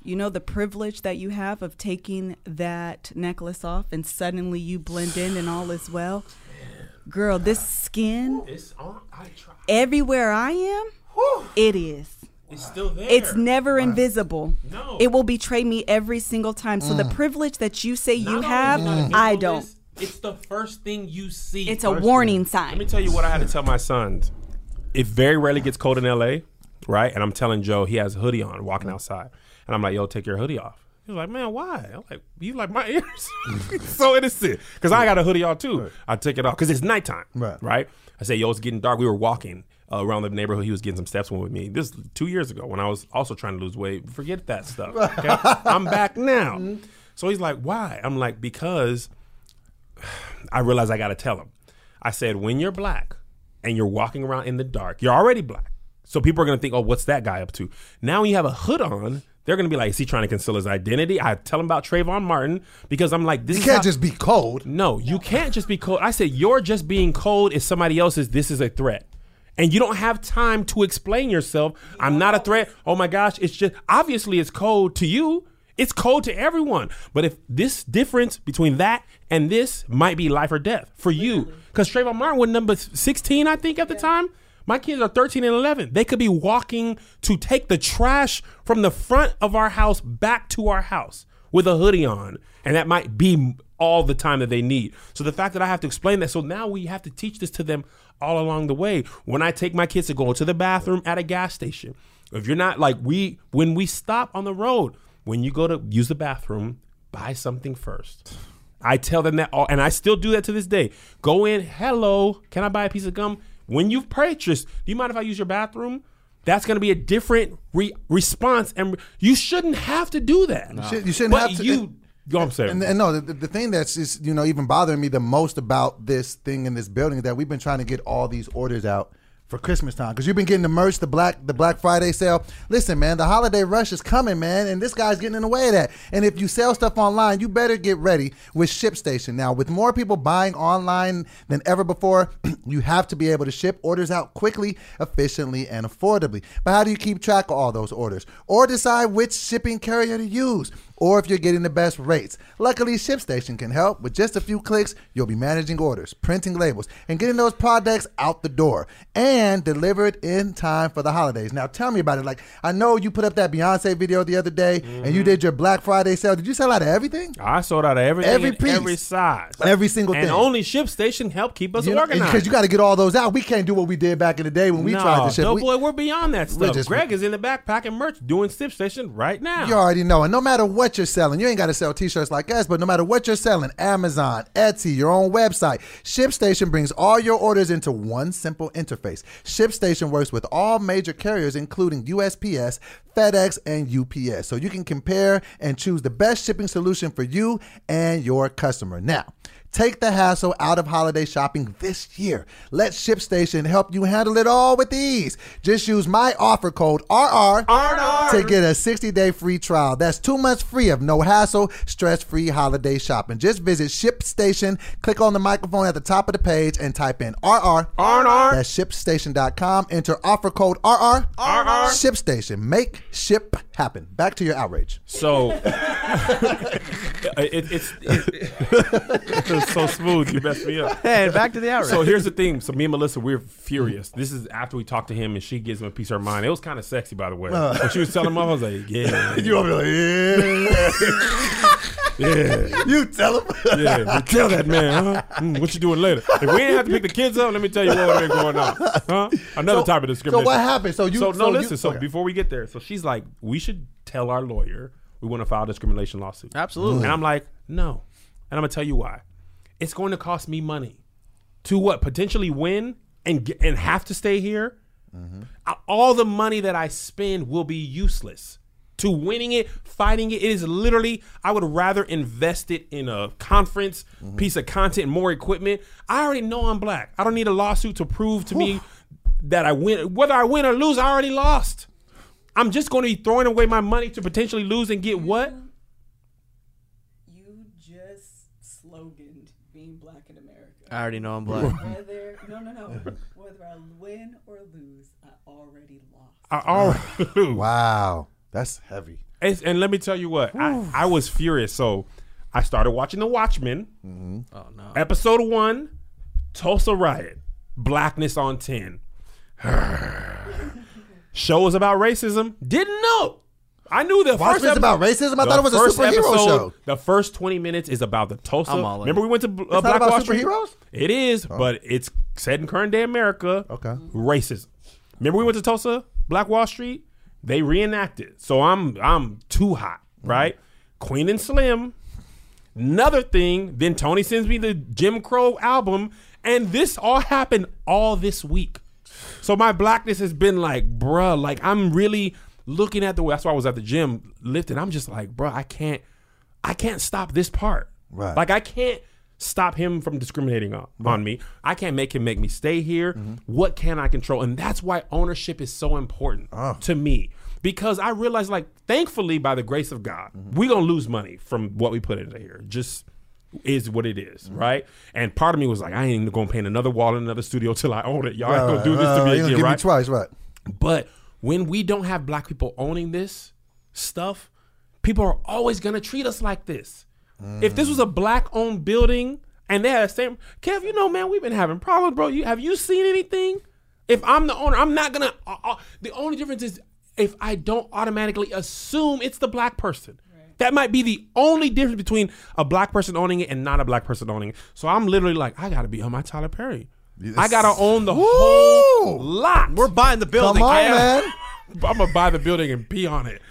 You know the privilege that you have of taking that necklace off and suddenly you blend in and all is well? Girl, this skin, it's on. I try. everywhere I am, it is. It's still there. It's never invisible. No. It will betray me every single time. So the mm. privilege that you say you Not only have, is I don't. It's the first thing you see. It's a warning sign. Let me tell you what I had to tell my sons. It very rarely gets cold in LA, right? And I'm telling Joe he has a hoodie on, walking outside, and I'm like, "Yo, take your hoodie off." He was like, "Man, why?" I'm like, "You like my ears?" so innocent because I got a hoodie on too. I take it off because it's nighttime, Right. Right. I say, "Yo, it's getting dark." We were walking. Uh, around the neighborhood, he was getting some steps with me. This is two years ago when I was also trying to lose weight. Forget that stuff. Okay, I'm back now. So he's like, "Why?" I'm like, "Because I realized I got to tell him. I said, when you're black and you're walking around in the dark, you're already black. So people are going to think, oh, what's that guy up to? Now you have a hood on, they're going to be like, is he trying to conceal his identity? I tell him about Trayvon Martin because I'm like, this You is can't how- just be cold. no, you can't just be cold. I said you're just being cold if somebody else is this is a threat. And you don't have time to explain yourself. I'm not a threat. Oh my gosh, it's just obviously it's cold to you. It's cold to everyone. But if this difference between that and this might be life or death for you. Because Trayvon Martin was number 16, I think, at the time. My kids are 13 and 11. They could be walking to take the trash from the front of our house back to our house with a hoodie on. And that might be all the time that they need. So the fact that I have to explain that, so now we have to teach this to them all along the way. When I take my kids to go to the bathroom at a gas station, if you're not like we, when we stop on the road, when you go to use the bathroom, buy something first. I tell them that, all, and I still do that to this day. Go in, hello, can I buy a piece of gum? When you've purchased, do you mind if I use your bathroom? That's going to be a different re- response, and you shouldn't have to do that. should- you shouldn't but have to- You, go, I'm saying. And, and no, the, the thing that's just you know even bothering me the most about this thing in this building is that we've been trying to get all these orders out for Christmas time because you've been getting the merch, the black the Black Friday sale. Listen, man, the holiday rush is coming, man, and this guy's getting in the way of that. And if you sell stuff online, you better get ready with ShipStation. Now, with more people buying online than ever before, you have to be able to ship orders out quickly, efficiently, and affordably. But how do you keep track of all those orders or decide which shipping carrier to use? Or if you're getting the best rates. Luckily, ShipStation can help. With just a few clicks, you'll be managing orders, printing labels, and getting those products out the door and delivered in time for the holidays. Now, tell me about it. Like, I know you put up that Beyonce video the other day, and you mm-hmm. did your Black Friday sale. Did you sell out of everything? I sold out of everything, Every piece. every size, Every single and thing. And only ShipStation helped keep us You know, organized. because you got to get all those out. We can't do what we did back in the day when we no, tried to ship. no, We- boy, we're beyond that stuff. just- Greg is in the back packing merch, doing ShipStation right now. You already know. And no matter what you're selling, you ain't got to sell t-shirts like us, but no matter what you're selling, Amazon, Etsy, your own website, ShipStation brings all your orders into one simple interface. ShipStation works with all major carriers, including USPS, FedEx, and UPS. So you can compare and choose the best shipping solution for you and your customer. Now, Take the hassle out of holiday shopping this year. Let ShipStation help you handle it all with ease. Just use my offer code RR to get a 60 day free trial. That's two months free of no hassle, stress free holiday shopping. Just visit ShipStation, click on the microphone at the top of the page, and type in RR. RR. That's ShipStation.com. Enter offer code RR. RR. ShipStation. Make ship happen. Back to your outrage. So it, it's it, it's so smooth. You messed me up. And back to the outrage. So here's the thing. So me and Melissa, we're furious. This is after we talked to him, and she gives him a piece of her mind. It was kind of sexy, by the way. when she was telling him, I was like, yeah, You over there like, yeah. yeah, You tell him. yeah. You tell that man, huh? Mm, what you doing later? If we didn't have to pick the kids up, let me tell you what would have been going on, huh? Another So- type of discrimination. So what happened? So you so no, so you- listen. so okay. before we get there, so she's like, we should tell our lawyer we want to file a discrimination lawsuit. Absolutely. And I'm like, no. And I'm gonna tell you why. It's going to cost me money to what potentially win and get, and have to stay here. Uh, All the money that I spend will be useless to winning it, fighting it. It is literally. I would rather invest it in a conference, piece of content, more equipment. I already know I'm black. I don't need a lawsuit to prove to me that I win. Whether I win or lose, I already lost. I'm just going to be throwing away my money to potentially lose and get what? You just sloganed being black in America. I already know I'm black. Whether no no no, whether I win or lose, I already lost. I already lose. Wow, that's heavy. And, and let me tell you what, I, I was furious. So I started watching The Watchmen. Mm-hmm. Oh no. Episode one, Tulsa Riot, Blackness on 10. Show was about racism. Didn't know. I knew the Watch first This about racism? I thought it was a first superhero episode, show. The first twenty minutes is about the Tulsa. I'm all in. Remember we went to uh, not Black about Wall Street? superheroes? It is, but it's set in current day America. Okay. racism. Remember we went to Tulsa, Black Wall Street. They reenacted. So I'm I'm too hot, right? Queen and Slim. Another thing. Then Tony sends me the Jim Crow album, and this all happened all this week. So my blackness has been like, bruh, like I'm really looking at the way. That's why I was at the gym lifting. I'm just like, bruh, I can't, I can't stop this part. Right. Like I can't stop him from discriminating on, on me. I can't make him make me stay here. Mm-hmm. What can I control? And that's why ownership is so important Oh. to me. Because I realize, like, thankfully, by the grace of God, Mm-hmm. we gonna lose money from what we put into here. Just is what it is, Mm-hmm. right? And part of me was like, I ain't even gonna paint another wall in another studio till I own it. Y'all Right, gonna do this to me again, give me right? twice, right? But when we don't have black people owning this stuff, people are always gonna treat us like this. If this was a black owned building and they had the same Kev, you know, man, we've been having problems, bro. You have you seen anything? If I'm the owner, I'm not gonna. Uh, uh, the only difference is if I don't automatically assume it's the black person. That might be the only difference between a black person owning it and not a black person owning it. So I'm literally like, I gotta be on my Tyler Perry. I gotta own the whole lot. We're buying the building. Come on, I am- man. I'm gonna buy the building and be on it.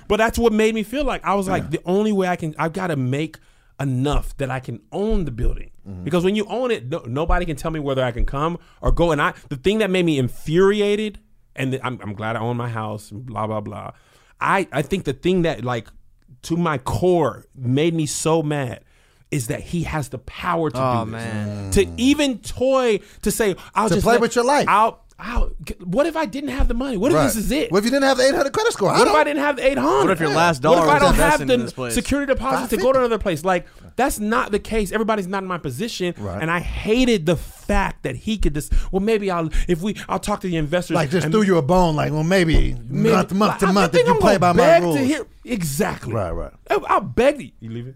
but that's what made me feel like I was like the only way I can I've got to make enough that I can own the building mm-hmm. because when you own it, no, nobody can tell me whether I can come or go. And I the thing that made me infuriated, and th- I'm, I'm glad I own my house and blah blah blah. I I think the thing that like to my core made me so mad is that he has the power to Oh, do this. man. To even toy to say I'll To just play let- with your life. I'll I'll what if I didn't have the money? What if Right. this is it? What if you didn't have the 800 credit score? What if I didn't have the eight hundred? What if your last dollar? What if I don't have the security deposit to go to another place? Like that's not the case. Everybody's not in my position, Right. and I hated the fact that he could just. Well, maybe I'll if we I'll talk to the investors. Like just and threw you a bone, like, well, maybe, maybe- month, month to month if you I'm play gonna by my rules. To hear, exactly. Right, right. I'll, I'll beg you. You leaving?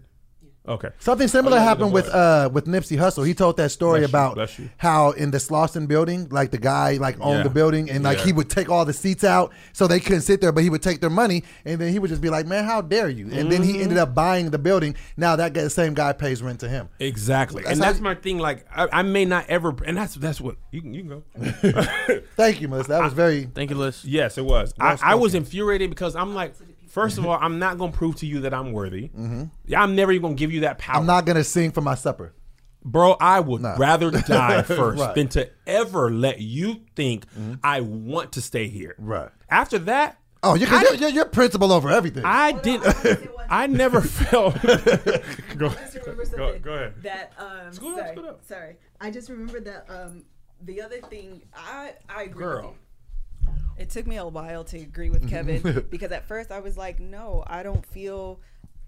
Okay. Something similar Oh, yeah, happened with uh with Nipsey Hussle. He told that story Bless about bless you. how in the Slauson building, like the guy like owned Yeah. the building and like Yeah. he would take all the seats out so they couldn't sit there, but he would take their money and then he would just be like, "Man, how dare you?" And then Mm-hmm. he ended up buying the building. Now that guy, the same guy pays rent to him. Exactly, That's and that's you- my thing. Like I, I may not ever, and that's that's what you can you can go. Thank you, Melissa. That was very. Thank you, Liz. Yes, it was. I, I was infuriated because I'm like, first of all, I'm not gonna prove to you that I'm worthy. Yeah, I'm never even gonna give you that power, Mm-hmm. I'm not gonna sing for my supper. bro. I would Nah. rather die first Right. Mm-hmm. than to ever let you think I want to stay here. Right. After that, Oh, you're, I, you're, you're, you're principal over everything. I didn't. I never felt. go, just remember go, something go ahead. That um, Scoot up, sorry, scoot up. sorry. I just remember that um, the other thing. I I agree Girl. with you. It took me a while to agree with Kevin because at first I was like, no, I don't feel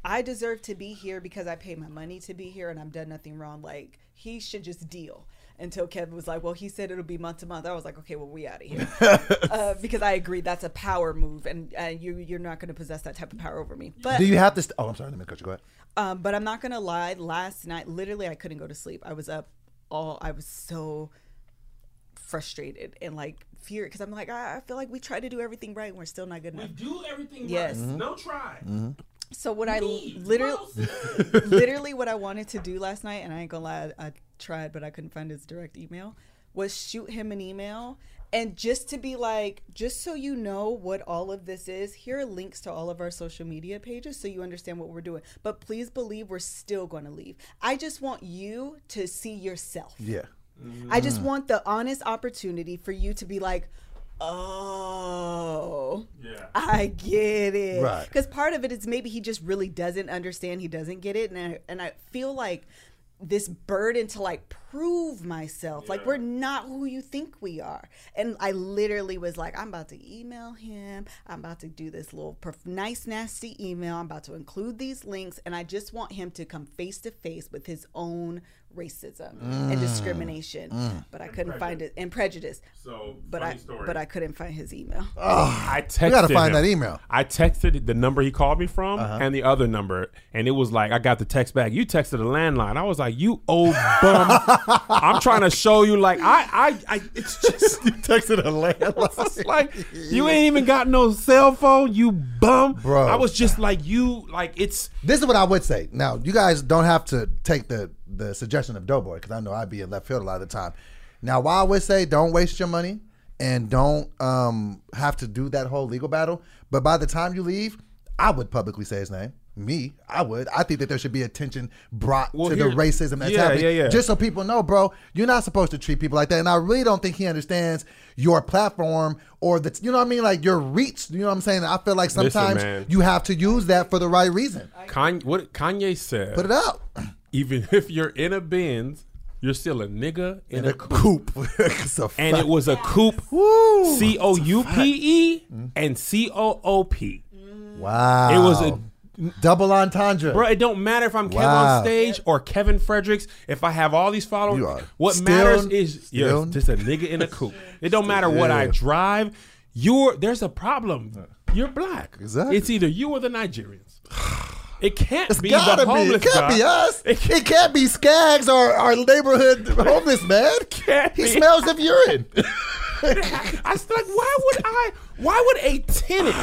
I deserve to be here because I paid my money to be here and I've done nothing wrong. Like he should just deal. Until Kevin was like, well, he said it'll be month to month. I was like, okay, well, we out of here uh, because I agree that's a power move, and uh, you you're not going to possess that type of power over me. But Do you have to? St- oh, I'm sorry. Let me cut you. Go ahead. um, but I'm not gonna lie. Last night, literally, I couldn't go to sleep. I was up all. I was so frustrated and like fear because I'm like, I, I feel like we try to do everything right and we're still not good enough. We Do everything Yes. right. No try. Mm-hmm. So what I literally, literally what I wanted to do last night, and I ain't gonna lie, I, I tried, but I couldn't find his direct email, was shoot him an email. And just to be like, just so you know what all of this is, here are links to all of our social media pages so you understand what we're doing. But please believe we're still going to leave. I just want you to see yourself. Yeah. I just want the honest opportunity for you to be like, oh, Yeah. I get it. Right. Because part of it is maybe he just really doesn't understand. He doesn't get it, and I, and I feel like this burden to like prove myself like we're not who you think we are and i literally was like i'm about to email him i'm about to do this little perf- nice nasty email i'm about to include these links and i just want him to come face to face with his own racism and discrimination, but I couldn't find it and prejudice. So, But I but I couldn't find his email. I texted We gotta find him. that email. I texted the number he called me from Uh-huh. and the other number, and it was like I got the text back. You texted a landline. I was like, "You old bum!" I'm trying to show you, like I, I, I it's just you texted a landline. like you ain't even got no cell phone, you bum, Bro. I was just like you, like it's This is what I would say. Now, you guys don't have to take the the suggestion of Doughboy because I know I'd be in left field a lot of the time. Now, why I would say don't waste your money and don't um, have to do that whole legal battle. But by the time you leave, I would publicly say his name. Me, I would. I think that there should be attention brought Well, to here- the racism that's yeah, happening. yeah, yeah. Just so people know, bro, you're not supposed to treat people like that. And I really don't think he understands your platform or the, you know what I mean, like your reach. You know what I'm saying? I feel like sometimes man. you have to use that for the right reason. Kanye. What Kanye said. Put it out. Even if you're in a Benz, you're still a nigga in, in a, a coupe. A and it was a coupe. C O U P E mm-hmm. and C O O P. wow. It was a double entendre. Bro, it don't matter if I'm Kevin on stage or Kevin Fredericks. If I have all these followers, what still- matters is you're just a nigga in a coupe. It don't matter what I drive. You're there's a problem. You're black. Exactly. It's either you or the Nigerians. It can't It's be gotta the be. homeless It can't guy. be us. It It can't, be Skaggs or our neighborhood homeless man. Can't he be. smells of urine. I was like, why would I? Why would a tenant?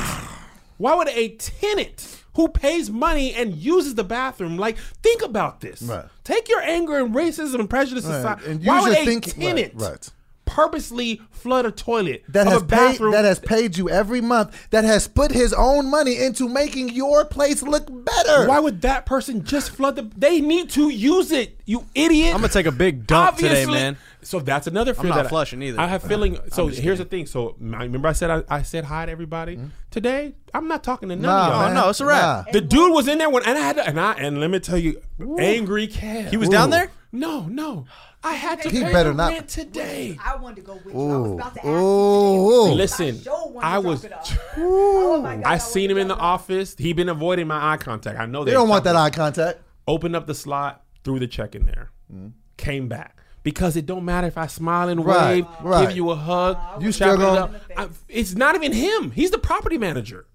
Why would a tenant who pays money and uses the bathroom like think about this? Right. Take your anger and racism and prejudice Right. aside. And why would your a thinking- right, tenant right. Purposely flood a toilet that of has a paid bathroom that has paid you every month. That has put his own money into making your place look better. Why would that person just flood the? They need to use it. You idiot! I'm gonna take a big dump today, man. So that's another fear not that I- flushing either. I have feeling. So just here's the thing. So I remember I said I, I said hi to everybody mm-hmm. today. I'm not talking to none Nah, of y'all. man. no, it's a wrap. Nah. The dude was in there when, and I had to, and I, and let me tell you, angry cat. He was down there. No, no, I had to He pay better the not- rent today. I wanted to go with you. I was Ooh. about to ask Ooh. Listen, I sure wanted I to was. drop it off. Oh my God, I I seen him in the drop office. He been avoiding my eye contact. I know They they don't want that eye contact. Opened up the slot, threw the check in there, mm. came back. Because it don't matter if I smile and Right, wave, right. give you a hug, You chop still it gonna- up. I- it's not even him. He's the property manager.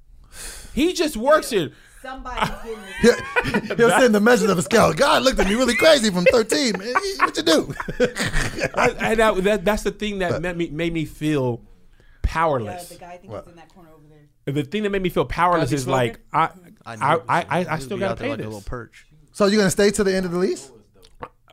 He just works here. Somebody's getting this. He'll send the message of a scale. God looked at me really crazy from 13. Man, what you do? I, and that, that, that's the thing that made me, made me feel powerless. the guy I think is in that corner over there. the thing that made me feel powerless is like I I I, I, I, still gotta pay like this. a little perch. So you're gonna stay to the end of the lease?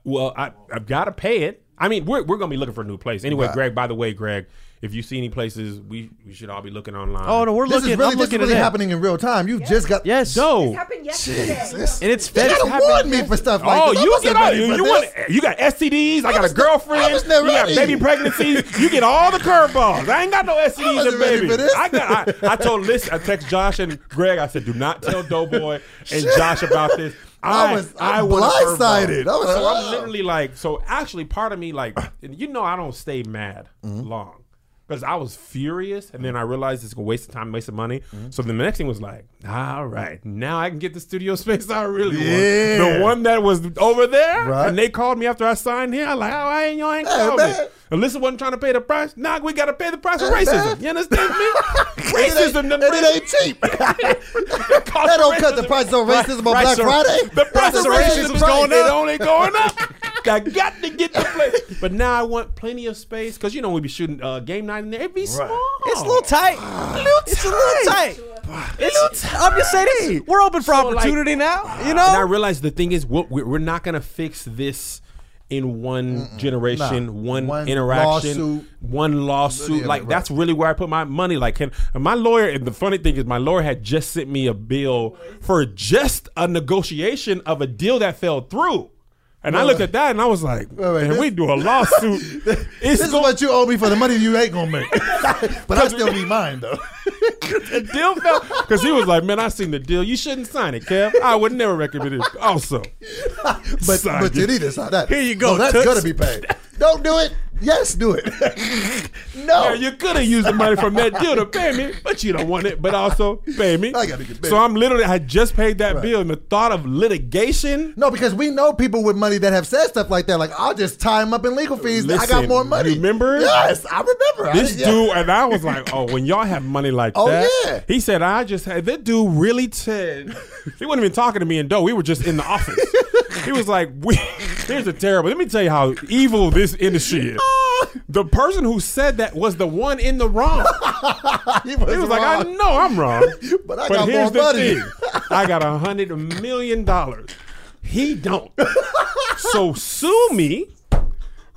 Well, I I've got to pay it. I mean, we're we're gonna be looking for a new place anyway. Right. Greg, by the way, Greg, if you see any places, we we should all be looking online. Oh no, we're This looking. is really, I'm this is looking really at it. happening in real time. You just got. Yes. no. This happened yesterday. Jesus. And it's You fed. gotta warn me for stuff like Oh, this. I you wasn't get all ready you, for you this. want you got STDs. I got was a not- girlfriend. I was never you got ready. baby pregnancies. You get all the curveballs. I ain't got no STDs wasn't and ready babies. for this. I got. I, I told listen. I text Josh and Greg. I said, do not tell Doughboy and Josh about this. I was- I'm want a blindsided. I was so like, I'm literally like. So actually, part of me like, you know, I don't stay mad Mm-hmm. long. Because I was furious, and then I realized it's a waste of time, waste of money. Mm-hmm. So then the next thing was like, all right, now I can get the studio space I really Yeah. want. The one that was over there, Right. and they called me after I signed here. I'm like, oh, I ain't, y'all ain't Hey, called me. man. Alyssa wasn't trying to pay the price. Now we got to pay the price of racism. man. You understand me? Racism. and it ain't cheap. That don't cut the price of racism on Black Friday. The price of racism is going up. It only going up. I got to get the place. But now I want plenty of space because you know we be shooting uh, game night in there. It be small. It's a little tight. it's a little tight. It's, tight. I'm just saying this. We're open for So, like- opportunity now. You know. And I realize the thing is, we're, we're not going to fix this in one generation, Nah. one, One interaction, lawsuit. one lawsuit. Literally, Like right. that's really where I put my money. Like, can and my lawyer? And the funny thing is, my lawyer had just sent me a bill for just a negotiation of a deal that fell through. And I looked at that and I was like, wait, "Man, this- we do a lawsuit. This is what you owe me for the money you ain't gonna make. but I still need mine though. the deal fell because he was like, "Man, I seen the deal. You shouldn't sign it, Kev. I would never recommend it." Also, But Sign but you need to sign that. Here you go, No, that's Toots. gonna be paid. Don't do it. Yes, do it. no. Yeah, you could have used the money from that deal to pay me, but you don't want it. But also pay me. I gotta get paid. So I'm literally, I just paid that Right. bill, and the thought of litigation. No, because we know people with money that have said stuff like that. Like, I'll just tie him up in legal fees. I got Listen, more money. you remember? Yes, I remember. This I, yeah. dude and I was like, oh, when y'all have money like Oh, that, yeah. he said, I just had that dude really said he wasn't even talking to me in dough. We were just in the office. he was like, we, here's a terrible. Let me tell you how evil this industry is. The person who said that was the one in the wrong. he was, was like, I know I'm wrong, But I got here's more the money. thing: I got a hundred million dollars. He don't. so sue me.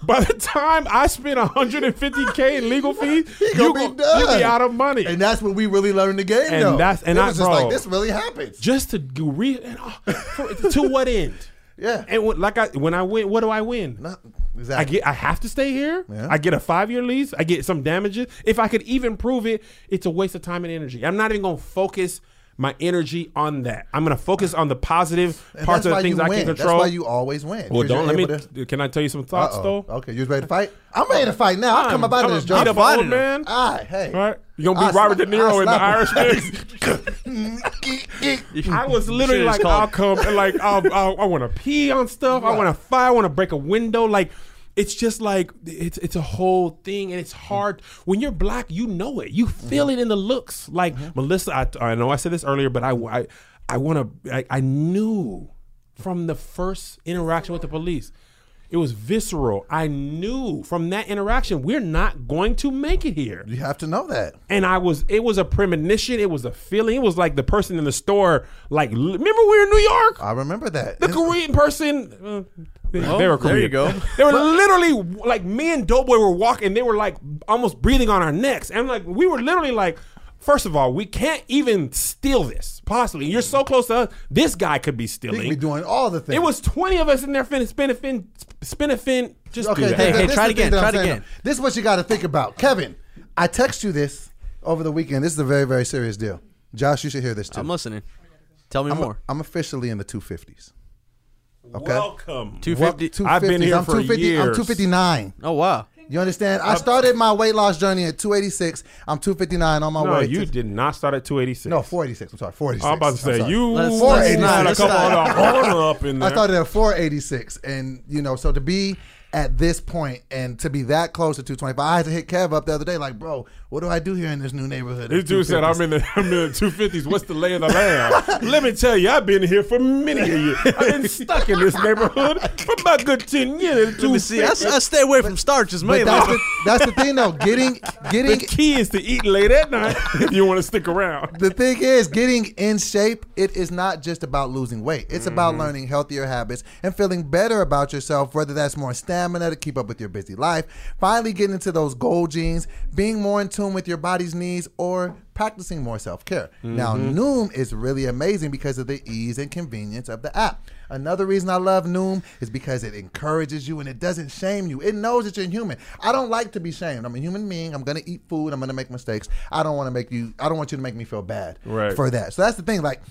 By the time I spend 150k in legal fees, you be done. you'll be out of money. And that's when we really learned the game, And though. that's- and it I- was just bro. like, this really happens. just to re- and, uh, for- to what end? Yeah. And when, like I when I win, what do I win? Not, I get I have to stay here. Yeah. I get a five year lease. I get some damages. If I could even prove it, it's a waste of time and energy. I'm not even gonna focus my energy on that. I'm gonna focus on the positive And parts of the things I win. can control. That's why you always win. well, don't let me. to- Can I tell you some thoughts Uh-oh. though? Okay, you ready to fight? I'm ready to fight now. I'll come up out of I'm this a joint. beat up fighting old man. All right, hey. All right, you gonna I be Robert De Niro I in the slap Irishman? I was literally like, I'll come and like, I'll, I'll, I want to pee on stuff. I want to fight. I want to break a window. Like, it's just like it's it's a whole thing, and it's hard when you're black. You know it. You feel it in the looks. Like Melissa, I, I know I said this earlier, but I I, I want to. I, I knew from the first interaction with the police. It was visceral. I knew from that interaction we're not going to make it here You have to know that. and I was it was a premonition. It was a feeling. It was like the person in the store. Like, remember we were in New York. I remember that. The Korean person. Uh, they, they were oh, there you go. They were literally like me and Doughboy were walking. They were like almost breathing on our necks, and like we were literally like. First of all, we can't even steal this. Possibly, you're so close to us. This guy could be stealing. He stealing. could be doing all the things. it was twenty of us in there finna spin a fin, spin a fin. Just Okay, do that. Hey, th- hey, this try is it again, try it saying. again. This is what you got to think about. Kevin, I text you this over the weekend. This is a very, very serious deal. Josh, you should hear this too. I'm listening. Tell me I'm, more. I'm officially in the 250s. Okay. Welcome. Two Well, fifty. I've been 250s. here I'm for 250 I'm 259. Oh wow. You understand? I started my weight loss journey at 286. I'm 259 on my No, way. you to, did not start at 286. No, 486. I'm sorry, 486. I'm about to I'm say sorry. you Let's- let's had not- a couple let's of the order up in I started at 486, and you know, so to be at this point and to be that close to 225, I had to hit Kev up the other day, like, bro, what do I do here in this new neighborhood? This of dude said, I'm in the I'm in the 250s. What's the lay of the land? Let me tell you, I've been here for many a years. I've been stuck in this neighborhood for about a good 10 years. Let me see. I, I stay away from starches But mainly. that's the, that's the thing, though. Getting getting The key is to eat late at night if you want to stick around. the thing is, getting in shape, it is not just about losing weight. It's Mm-hmm. about learning healthier habits and feeling better about yourself, whether that's more stamina to keep up with your busy life, finally getting into those goal jeans, being more in tune with your body's needs, or practicing more self care. Now, Mm-hmm. Noom is really amazing because of the ease and convenience of the app. Another reason I love Noom is because it encourages you and it doesn't shame you. It knows that you're human. I don't like to be shamed. I'm a human being. I'm gonna eat food. I'm gonna make mistakes. I don't want to make you. I don't want you to make me feel bad Right. for that. So that's the thing. Like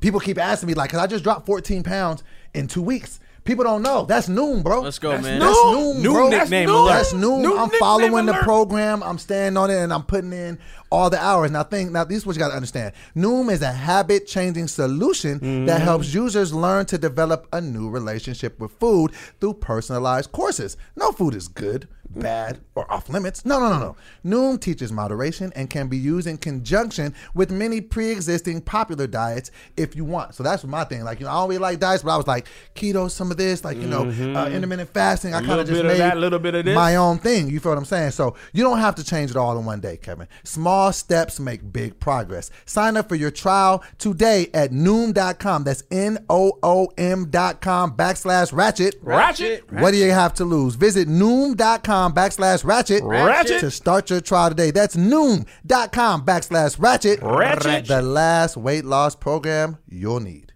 people keep asking me, like, cause I just dropped 14 pounds in two weeks. People don't know. That's Noom, bro. Let's go, That's man. That's Noom. Noom, Noom bro. nickname That's alert. That's Noom. Noom I'm nickname following the alert. program. I'm staying on it, and I'm putting in all the hours. Now, think. Now, this is what you got to understand. Noom is a habit-changing solution Mm-hmm. that helps users learn to develop a new relationship with food through personalized courses. No food is good, bad, or off limits. No, no, no, no. Noom teaches moderation and can be used in conjunction with many pre-existing popular diets if you want. So that's my thing. Like, you know, I really like diets, but I was like keto, some of this, like you know, uh, intermittent fasting. I kind Mm-hmm. of just made that, little bit of this. my own thing. You feel what I'm saying? So you don't have to change it all in one day, Kevin. Small steps make big progress. Sign up for your trial today at noom.com. That's N O O M.com backslash ratchet. Ratchet. What do you have to lose? Visit noom.com backslash ratchet, Ratchet. to start your trial today. That's noom.com backslash ratchet. Ratchet. The last weight loss program you'll need.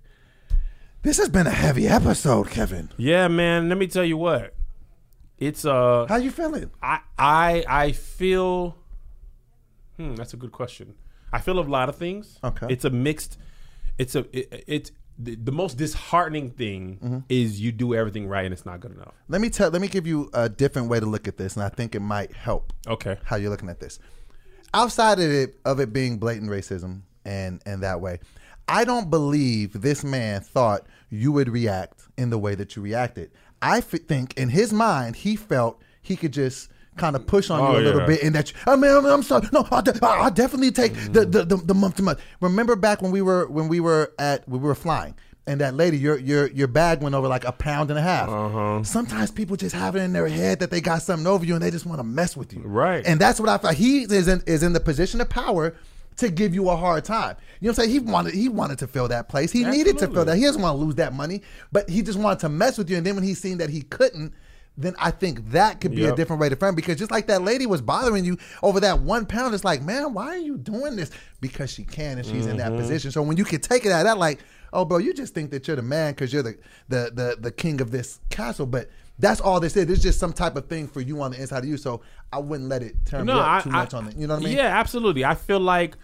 This has been a heavy episode, Kevin. Yeah, man. Let me tell you what. It's uh How you feeling? I I I feel. Hmm, that's a good question. I feel a lot of things. Okay. It's a mixed. It's a it, it's the, the most disheartening thing Mm-hmm. is you do everything right and it's not good enough. Let me tell. Let me give you a different way to look at this, and I think it might help. Okay. how you're looking at this. Outside of it of it being blatant racism and and that way, I don't believe this man thought you would react in the way that you reacted. I f- think in his mind he felt he could just kind of push on Oh, you a little bit and that you, I mean I'm, I'm sorry no I'll, de- I'll definitely take the, the, the the month to month. Remember back when we were when we were at we were flying and that lady your your your bag went over like a pound and a half. Uh-huh. Sometimes people just have it in their head that they got something over you and they just want to mess with you. Right. And that's what I thought. He is in, is in the position of power to give you a hard time. You know what I'm saying? He wanted he wanted to fill that place. He needed to fill that. He doesn't want to lose that money, but he just wanted to mess with you. And then when he seen that he couldn't, then I think that could be a different way to frame because just like that lady was bothering you over that one pound, it's like, man, why are you doing this? Because she can and she's in that position. So when you can take it out of that, like, oh, bro, you just think that you're the man because you're the, the the the king of this castle, but that's all this is. It's just some type of thing for you on the inside of you. So I wouldn't let it turn me up too much on it. You know what I mean? Yeah, absolutely. I feel like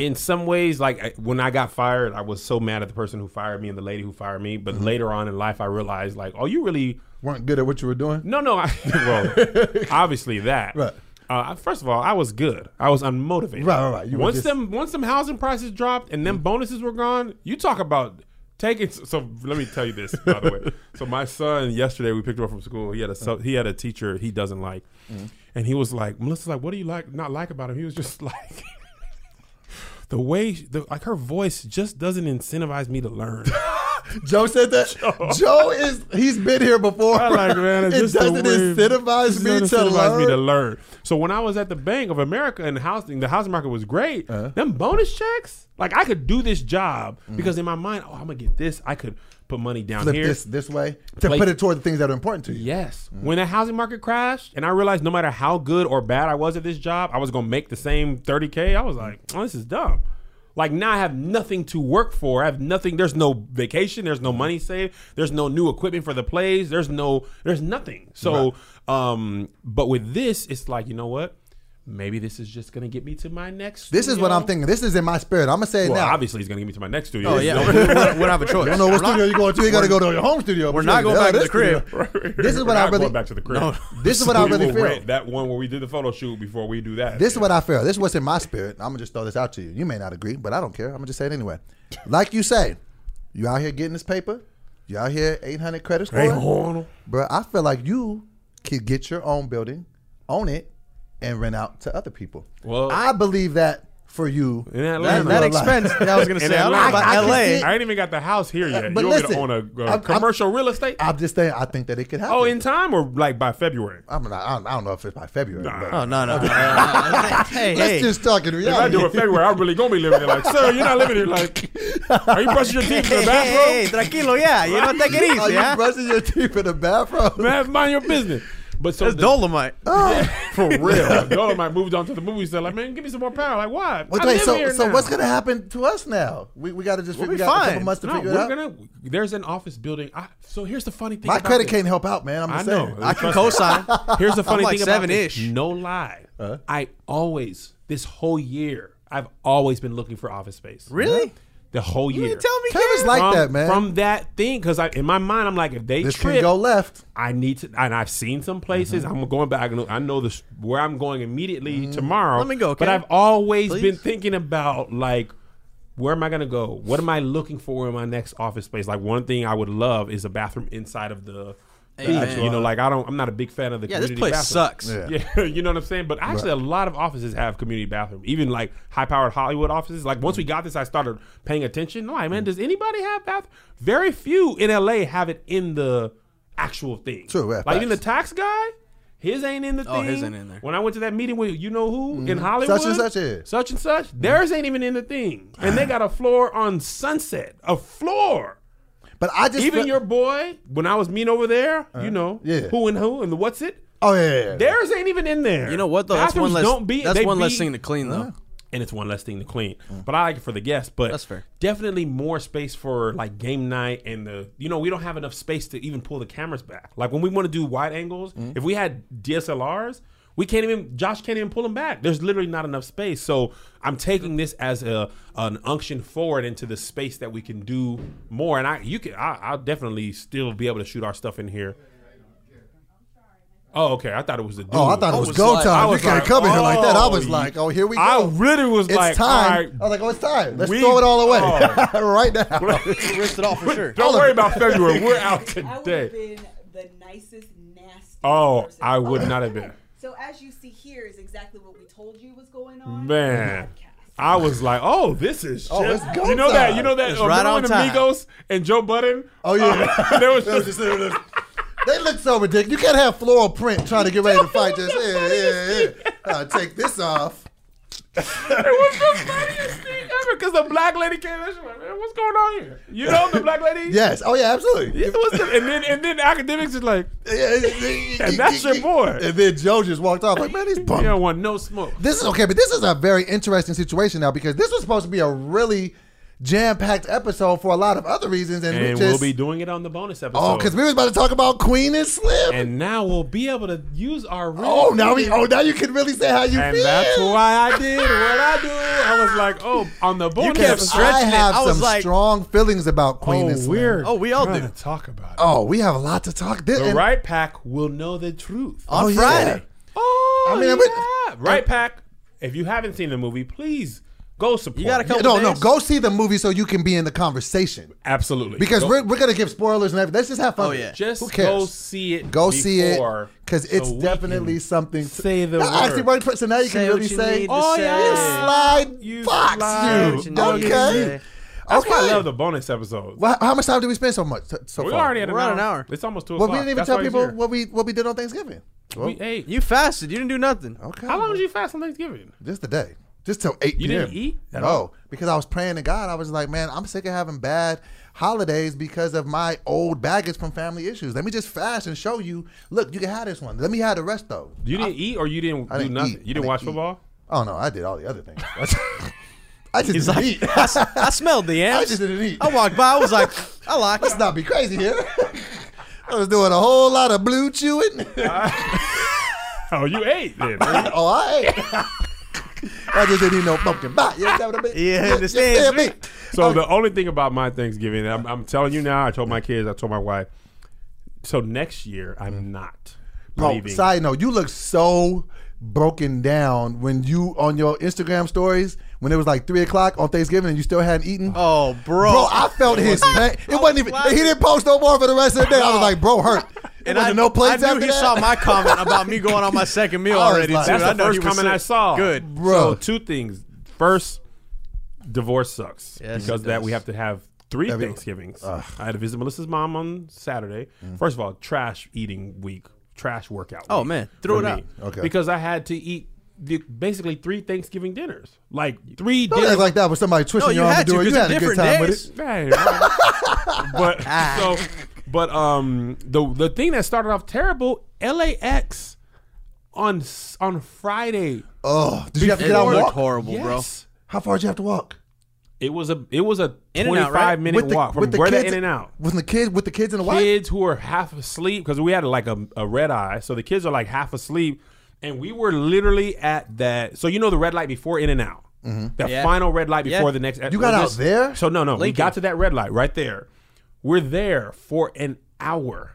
in some ways, like I- when I got fired, I was so mad at the person who fired me and the lady who fired me. But Mm-hmm. later on in life, I realized, like, oh, you really Weren't good at what you were doing. no, no. I, well, obviously that. Right. Uh, first of all, I was good. I was unmotivated. Right, right, right. You once just- Mm. them once them housing prices dropped and them bonuses were gone, you talk about taking. So let me tell you this, by the way. So my son yesterday, we picked him up from school. He had a sub, he had a teacher he doesn't like, Mm-hmm. and he was like, Melissa's like, what do you like not like about him? He was just like. The way, the, like her voice, just doesn't incentivize me to learn. Joe said that. Joe, is he's been here before. I like man. It doesn't incentivize me to incentivize learn. me to learn. So when I was at the Bank of America and housing, the housing market was great. Uh-huh. Them bonus checks, like I could do this job Mm. because in my mind, oh, I'm gonna get this. I could put money down Flip here. this this way to Like- put it toward the things that are important to you. Yes. When the housing market crashed, and I realized no matter how good or bad I was at this job, I was gonna make the same 30k. I was like, oh, this is dumb. Like now I have nothing to work for. I have nothing. There's no vacation. There's no money saved. There's no new equipment for the plays. There's no. There's nothing. So, um, but with this, it's like you know what? Maybe this is just gonna get me to my next. This is what I'm thinking. This is in my spirit. I'm gonna say it now. obviously, he's gonna get me to my next studio. Oh yeah, we, we don't have a choice. You don't know what studio you're going to. You got to go to your home studio. We're not going back to the crib. This is what I not really- going back to the crib. This is what I really feel. That one where we did the photo shoot before we do that. This is what I feel. This is what's in my spirit. I'm gonna just throw this out to you. You may not agree, but I don't care. I'm gonna just say it anyway. Like you say, you out here getting this paper. You out here 800 credit score, Hey, bro. I feel like you could get your own building, own it, and rent out to other people. Well- I believe that for you. In That, Atlanta. that real life. expense. I was gonna In say. I Atlanta. about I- I LA. I ain't even got the house here uh, yet. but you want me listen, to own a, a I'm- commercial real estate? I'm just saying. I think that it could oh, happen. oh, in time or like by February? I'm not, I, don't, I don't know if it's by February. but Oh no no. hey Let's hey. just talk in If I do it February, I'm really gonna be living here. Like, sir, you're not living here. Like, are you brushing your teeth in Hey, the hey, hey, bathroom? tranquilo, yeah. You know, take it easy. Are easy, you brushing your teeth in the bathroom? Man, mind your business. But so That's the- Dolomite. for real. Dolomite moved on to the movie set. Like, man, give me some more power. Like, why? Live so so now. what's gonna happen to us now? We, we got to just We'll figure out a couple months to No, figure we're out. gonna. There's an office building. I, so here's the funny thing. My credit this. can't help out, man. I'm I just know. saying. I can co-sign. Here's the funny I'm like thing about seven-ish. this. No lie. Uh-huh. I always this whole year I've always been looking for office space. Really? The whole You year. didn't tell me. Kevin's Ken? like from, that, man. From that thing, because in my mind, I'm like, if they this trip, can go left. I need to, and I've seen some places. Mm-hmm. I'm going back. I know, I know this where I'm going immediately tomorrow. Let me go, But I've always Please. been thinking about like, where am I going to go? What am I looking for in my next office space? Like one thing I would love is a bathroom inside of the. The Amen. you know, like I don't. I'm not a big fan of the. Yeah, this community place bathroom. sucks. Yeah. Yeah, you know what I'm saying. But actually, a lot of offices have community bathroom. Even like high-powered Hollywood offices. Like once we got this, I started paying attention. Like, man, does anybody have bathroom? Very few in LA have it in the actual thing. True, yeah, like even the tax guy, his ain't in the Oh, thing. his ain't in there. When I went to that meeting with you know who in Hollywood, Mm-hmm. Such and such, yeah. such and such, theirs ain't even in the thing, and they got a floor on Sunset, a floor. But I just Even feel- your boy, when I was mean over there, you know, Uh-huh. yeah. who and who and the what's it. oh yeah, yeah, yeah. Theirs ain't even in there. You know what though? That's one Bathrooms less. Don't be, that's they one less thing to clean though. and it's one less thing to clean. But I like it for the guests. But That's fair. Definitely more space for like game night and the you know we don't have enough space to even pull the cameras back. Like when we want to do wide angles, Mm-hmm. if we had DSLRs, We can't even. Josh can't even pull him back. There's literally not enough space. So I'm taking this as a an unction forward into the space that we can do more. And I, you can, I, I'll definitely still be able to shoot our stuff in here. Oh, okay. I thought it was the dude. Oh, I thought it was was go like- time. I You was can't like, come in here like that. I was oh, like, oh, here we go. I really was like, it's like, time. all right, I was like, oh, it's time. Let's We- throw it all away oh. right now. Rinsed it off for sure. don't worry about February. We're out I would have today. been the nicest, nasty. Oh, person. I would not have been. So as you see here is exactly what we told you was going on. Man. I was like, "Oh, this is Oh, shit." it's go you know that you know that It's uh, right on when time. Migos and Joe Budden. Oh yeah. there was They was just, just there, they look so ridiculous. You can't have floral print trying to get ready to fight. Just yeah, yeah, yeah. Uh, take this off. It was the funniest thing ever because the black lady came in. She like, "Man, what's going on here?" You know the black lady. Yes. Oh yeah, absolutely. It was the, and then and then Akademiks is like, and that's your boy. And then Joe just walked off like, man, he's "You bummed. don't want no smoke." This is okay, but this is a very interesting situation now because this was supposed to be a really jam-packed episode for a lot of other reasons, and, we And just we'll be doing it on the bonus oh, episode. oh, because we was about to talk about Queen and Slim. and now we'll be able to use our. Oh, real oh, now we oh now you can really say how you And feel. that's why I did what I do. I was like, oh, on the bonus kept episode. stretching I it. have I was some like- strong feelings about oh, Queen oh, and Slim. weird. Oh, we all Trying do. talk about it. Oh, we have a lot to talk. This, The and- right pack will know the truth. On Oh, yeah. Friday. Oh, I mean, yeah. we- right pack. If you haven't seen the movie, please go support. You gotta it. come- no, no, go see the movie so you can be in the conversation Absolutely, because Go- we're, we're gonna give spoilers and everything. Let's just have fun. Oh, with yeah. it. just Who cares? go see it. Go see it because it's we definitely something. To, say the ah, That actually word. worked. So now you Say can really you say, Oh, say. yeah. you slide You fox slide you. what you Okay. say. That's why I love the bonus episodes. Well, how much time did we spend so much so we far? already at an We're at hour. an hour. It's almost two Well, o'clock. we didn't even That's tell people what we what we did on Thanksgiving. We ate. You fasted. You didn't do nothing. Okay. How long did you fast on Thanksgiving? Just the day. Just till eight You p.m. didn't eat at no, all? because I was praying to God. I was like, man, I'm sick of having bad holidays because of my old baggage from family issues. Let me just fast and show you. Look, you can have this one. Let me have the rest though. You didn't eat or you didn't I do didn't nothing. eat. You didn't didn't watch eat. football. Oh no, I did all the other things. I just He's didn't like, eat. I smelled the ants. I just didn't eat. I walked by. I was like, I like Let's it. not be crazy here. I was doing a whole lot of blue chewing. Oh, you ate then. oh, I ate. I just didn't eat no pumpkin pie. You know what I mean? Yeah, You understand understand me. So uh, the only thing about my Thanksgiving, I'm, I'm telling you now. I told my kids. I told my wife. So next year, I'm mm. not Bro, leaving. side note, you look so broken down when you on your Instagram stories when it was like three o'clock on Thanksgiving and you still hadn't eaten. Oh, bro. Bro, I felt his pain. It wasn't even. He didn't post no more for the rest of the day. I was like, bro, hurt. and I, wasn't no plates I knew after he that? saw my comment about me going on my second meal already. like- too. That's I the know first he was comment I sick. saw. Good. Bro. So two things. First, divorce sucks Yes, because that we have to have three Every- Thanksgivings. I had to visit Melissa's mom on Saturday. Mm. First of all, trash eating week, trash workout. Oh, man. Throw it me. out. Okay. Because I had to eat the, basically three Thanksgiving dinners, like three Don't dinners. act like that with somebody twisting No, you your arm had to do to, it. You 'cause had a good time different with days. it. Right. but so, but um, the the thing that started off terrible, LAX on on Friday. Oh, did you have to get out and looked walk? horrible, bro. How far did you have to walk? It was a it was a In and twenty out, right? five minute walk from where to In-N-Out. With the kids, with the kids in the wife. Kids who are half asleep because we had like a, a red eye, so the kids are like half asleep, and we were literally at that. So you know the red light before In-N-Out, that Yeah. final red light before Yeah. the next. Mm-hmm. You got out there? So no, no, we got to that red light right there. We're there for an hour.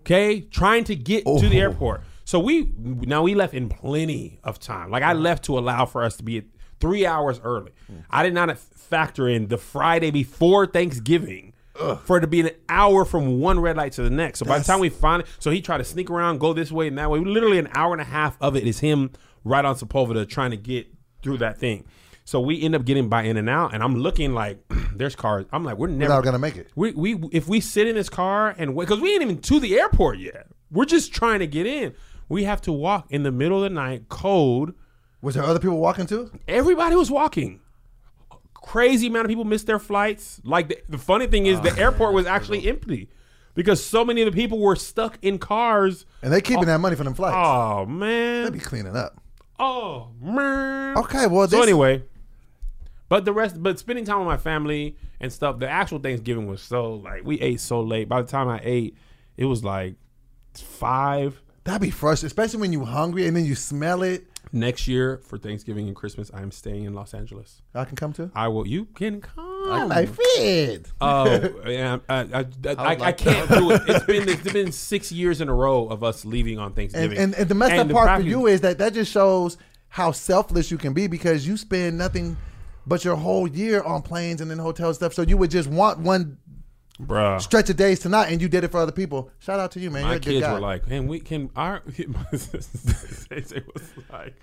Okay, trying to get to the Oh. airport. So we now we left in plenty of time. Like I left to allow for us to be three hours early. I did not factor in the Friday before Thanksgiving for it to be an hour from one red light to the next. So by the time we find it, so he tried to sneak around, go this way and that way. Literally an hour and a half of it is him right on Sepulveda trying to get through that thing. So we end up getting by In-N-Out, and I'm looking like there's cars. I'm like, we're never not gonna make it. we we if we sit in this car and wait because we ain't even to the airport yet. We're just trying to get in. We have to walk in the middle of the night, cold. Was there other people walking too? Everybody was walking. Crazy amount of people missed their flights. Like the, the funny thing is, the ah, airport was actually empty because so many of the people were stuck in cars. And they keeping oh, that money for them flights. Oh man, They be cleaning up. Oh man. Okay, well, So anyway, but the rest, but spending time with my family and stuff. The actual Thanksgiving was so like we ate so late. By the time I ate, it was like five. That'd be frustrating, especially when you're hungry and then you smell it. Next year for Thanksgiving and Christmas, I'm staying in Los Angeles. I can come too. I will. You can come. I like fit. Oh, yeah, I, I, I, I, I can't do it. It's been it's been six years in a row of us leaving on And, Thanksgiving. and, and the messed And up the part for you is that that just shows how selfless you can be because you spend nothing but your whole year on planes and in hotel stuff. So you would just want one bruh. stretch of days tonight, and you did it for other people. Shout out to you, man. You're my a good kids guy. were like, "Man, we can." Our it was like,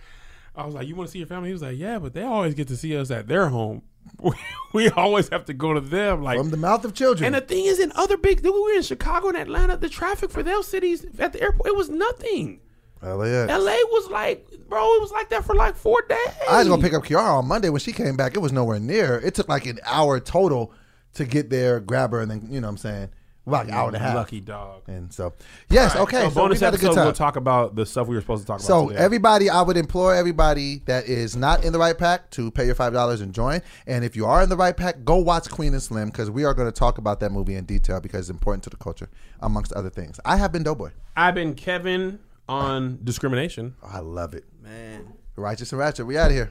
I was like, "You want to see your family?" He was like, "Yeah, but they always get to see us at their home. We, we always have to go to them." Like, from the mouth of children. and the thing is, in other big, we were in Chicago and Atlanta. The traffic for those cities at the airport, it was nothing. LAX. LA was like, bro, it was like that for like four days. I was gonna pick up Kiara on Monday when she came back. It was nowhere near. It took like an hour total to get there, grab her, and then you know what I'm saying, about an hour and a half. Lucky dog. And so, yes, All right, okay. So, So, bonus we had a episode, good time. we'll talk about the stuff we were supposed to talk about. So today. everybody, I would implore everybody that is not in the right pack to pay your five dollars and join. And if you are in the right pack, go watch Queen and Slim because we are going to talk about that movie in detail because it's important to the culture, amongst other things. I have been Doughboy. I've been Kevin on discrimination. Oh, I love it. Man. Righteous and Ratchet. We out of here.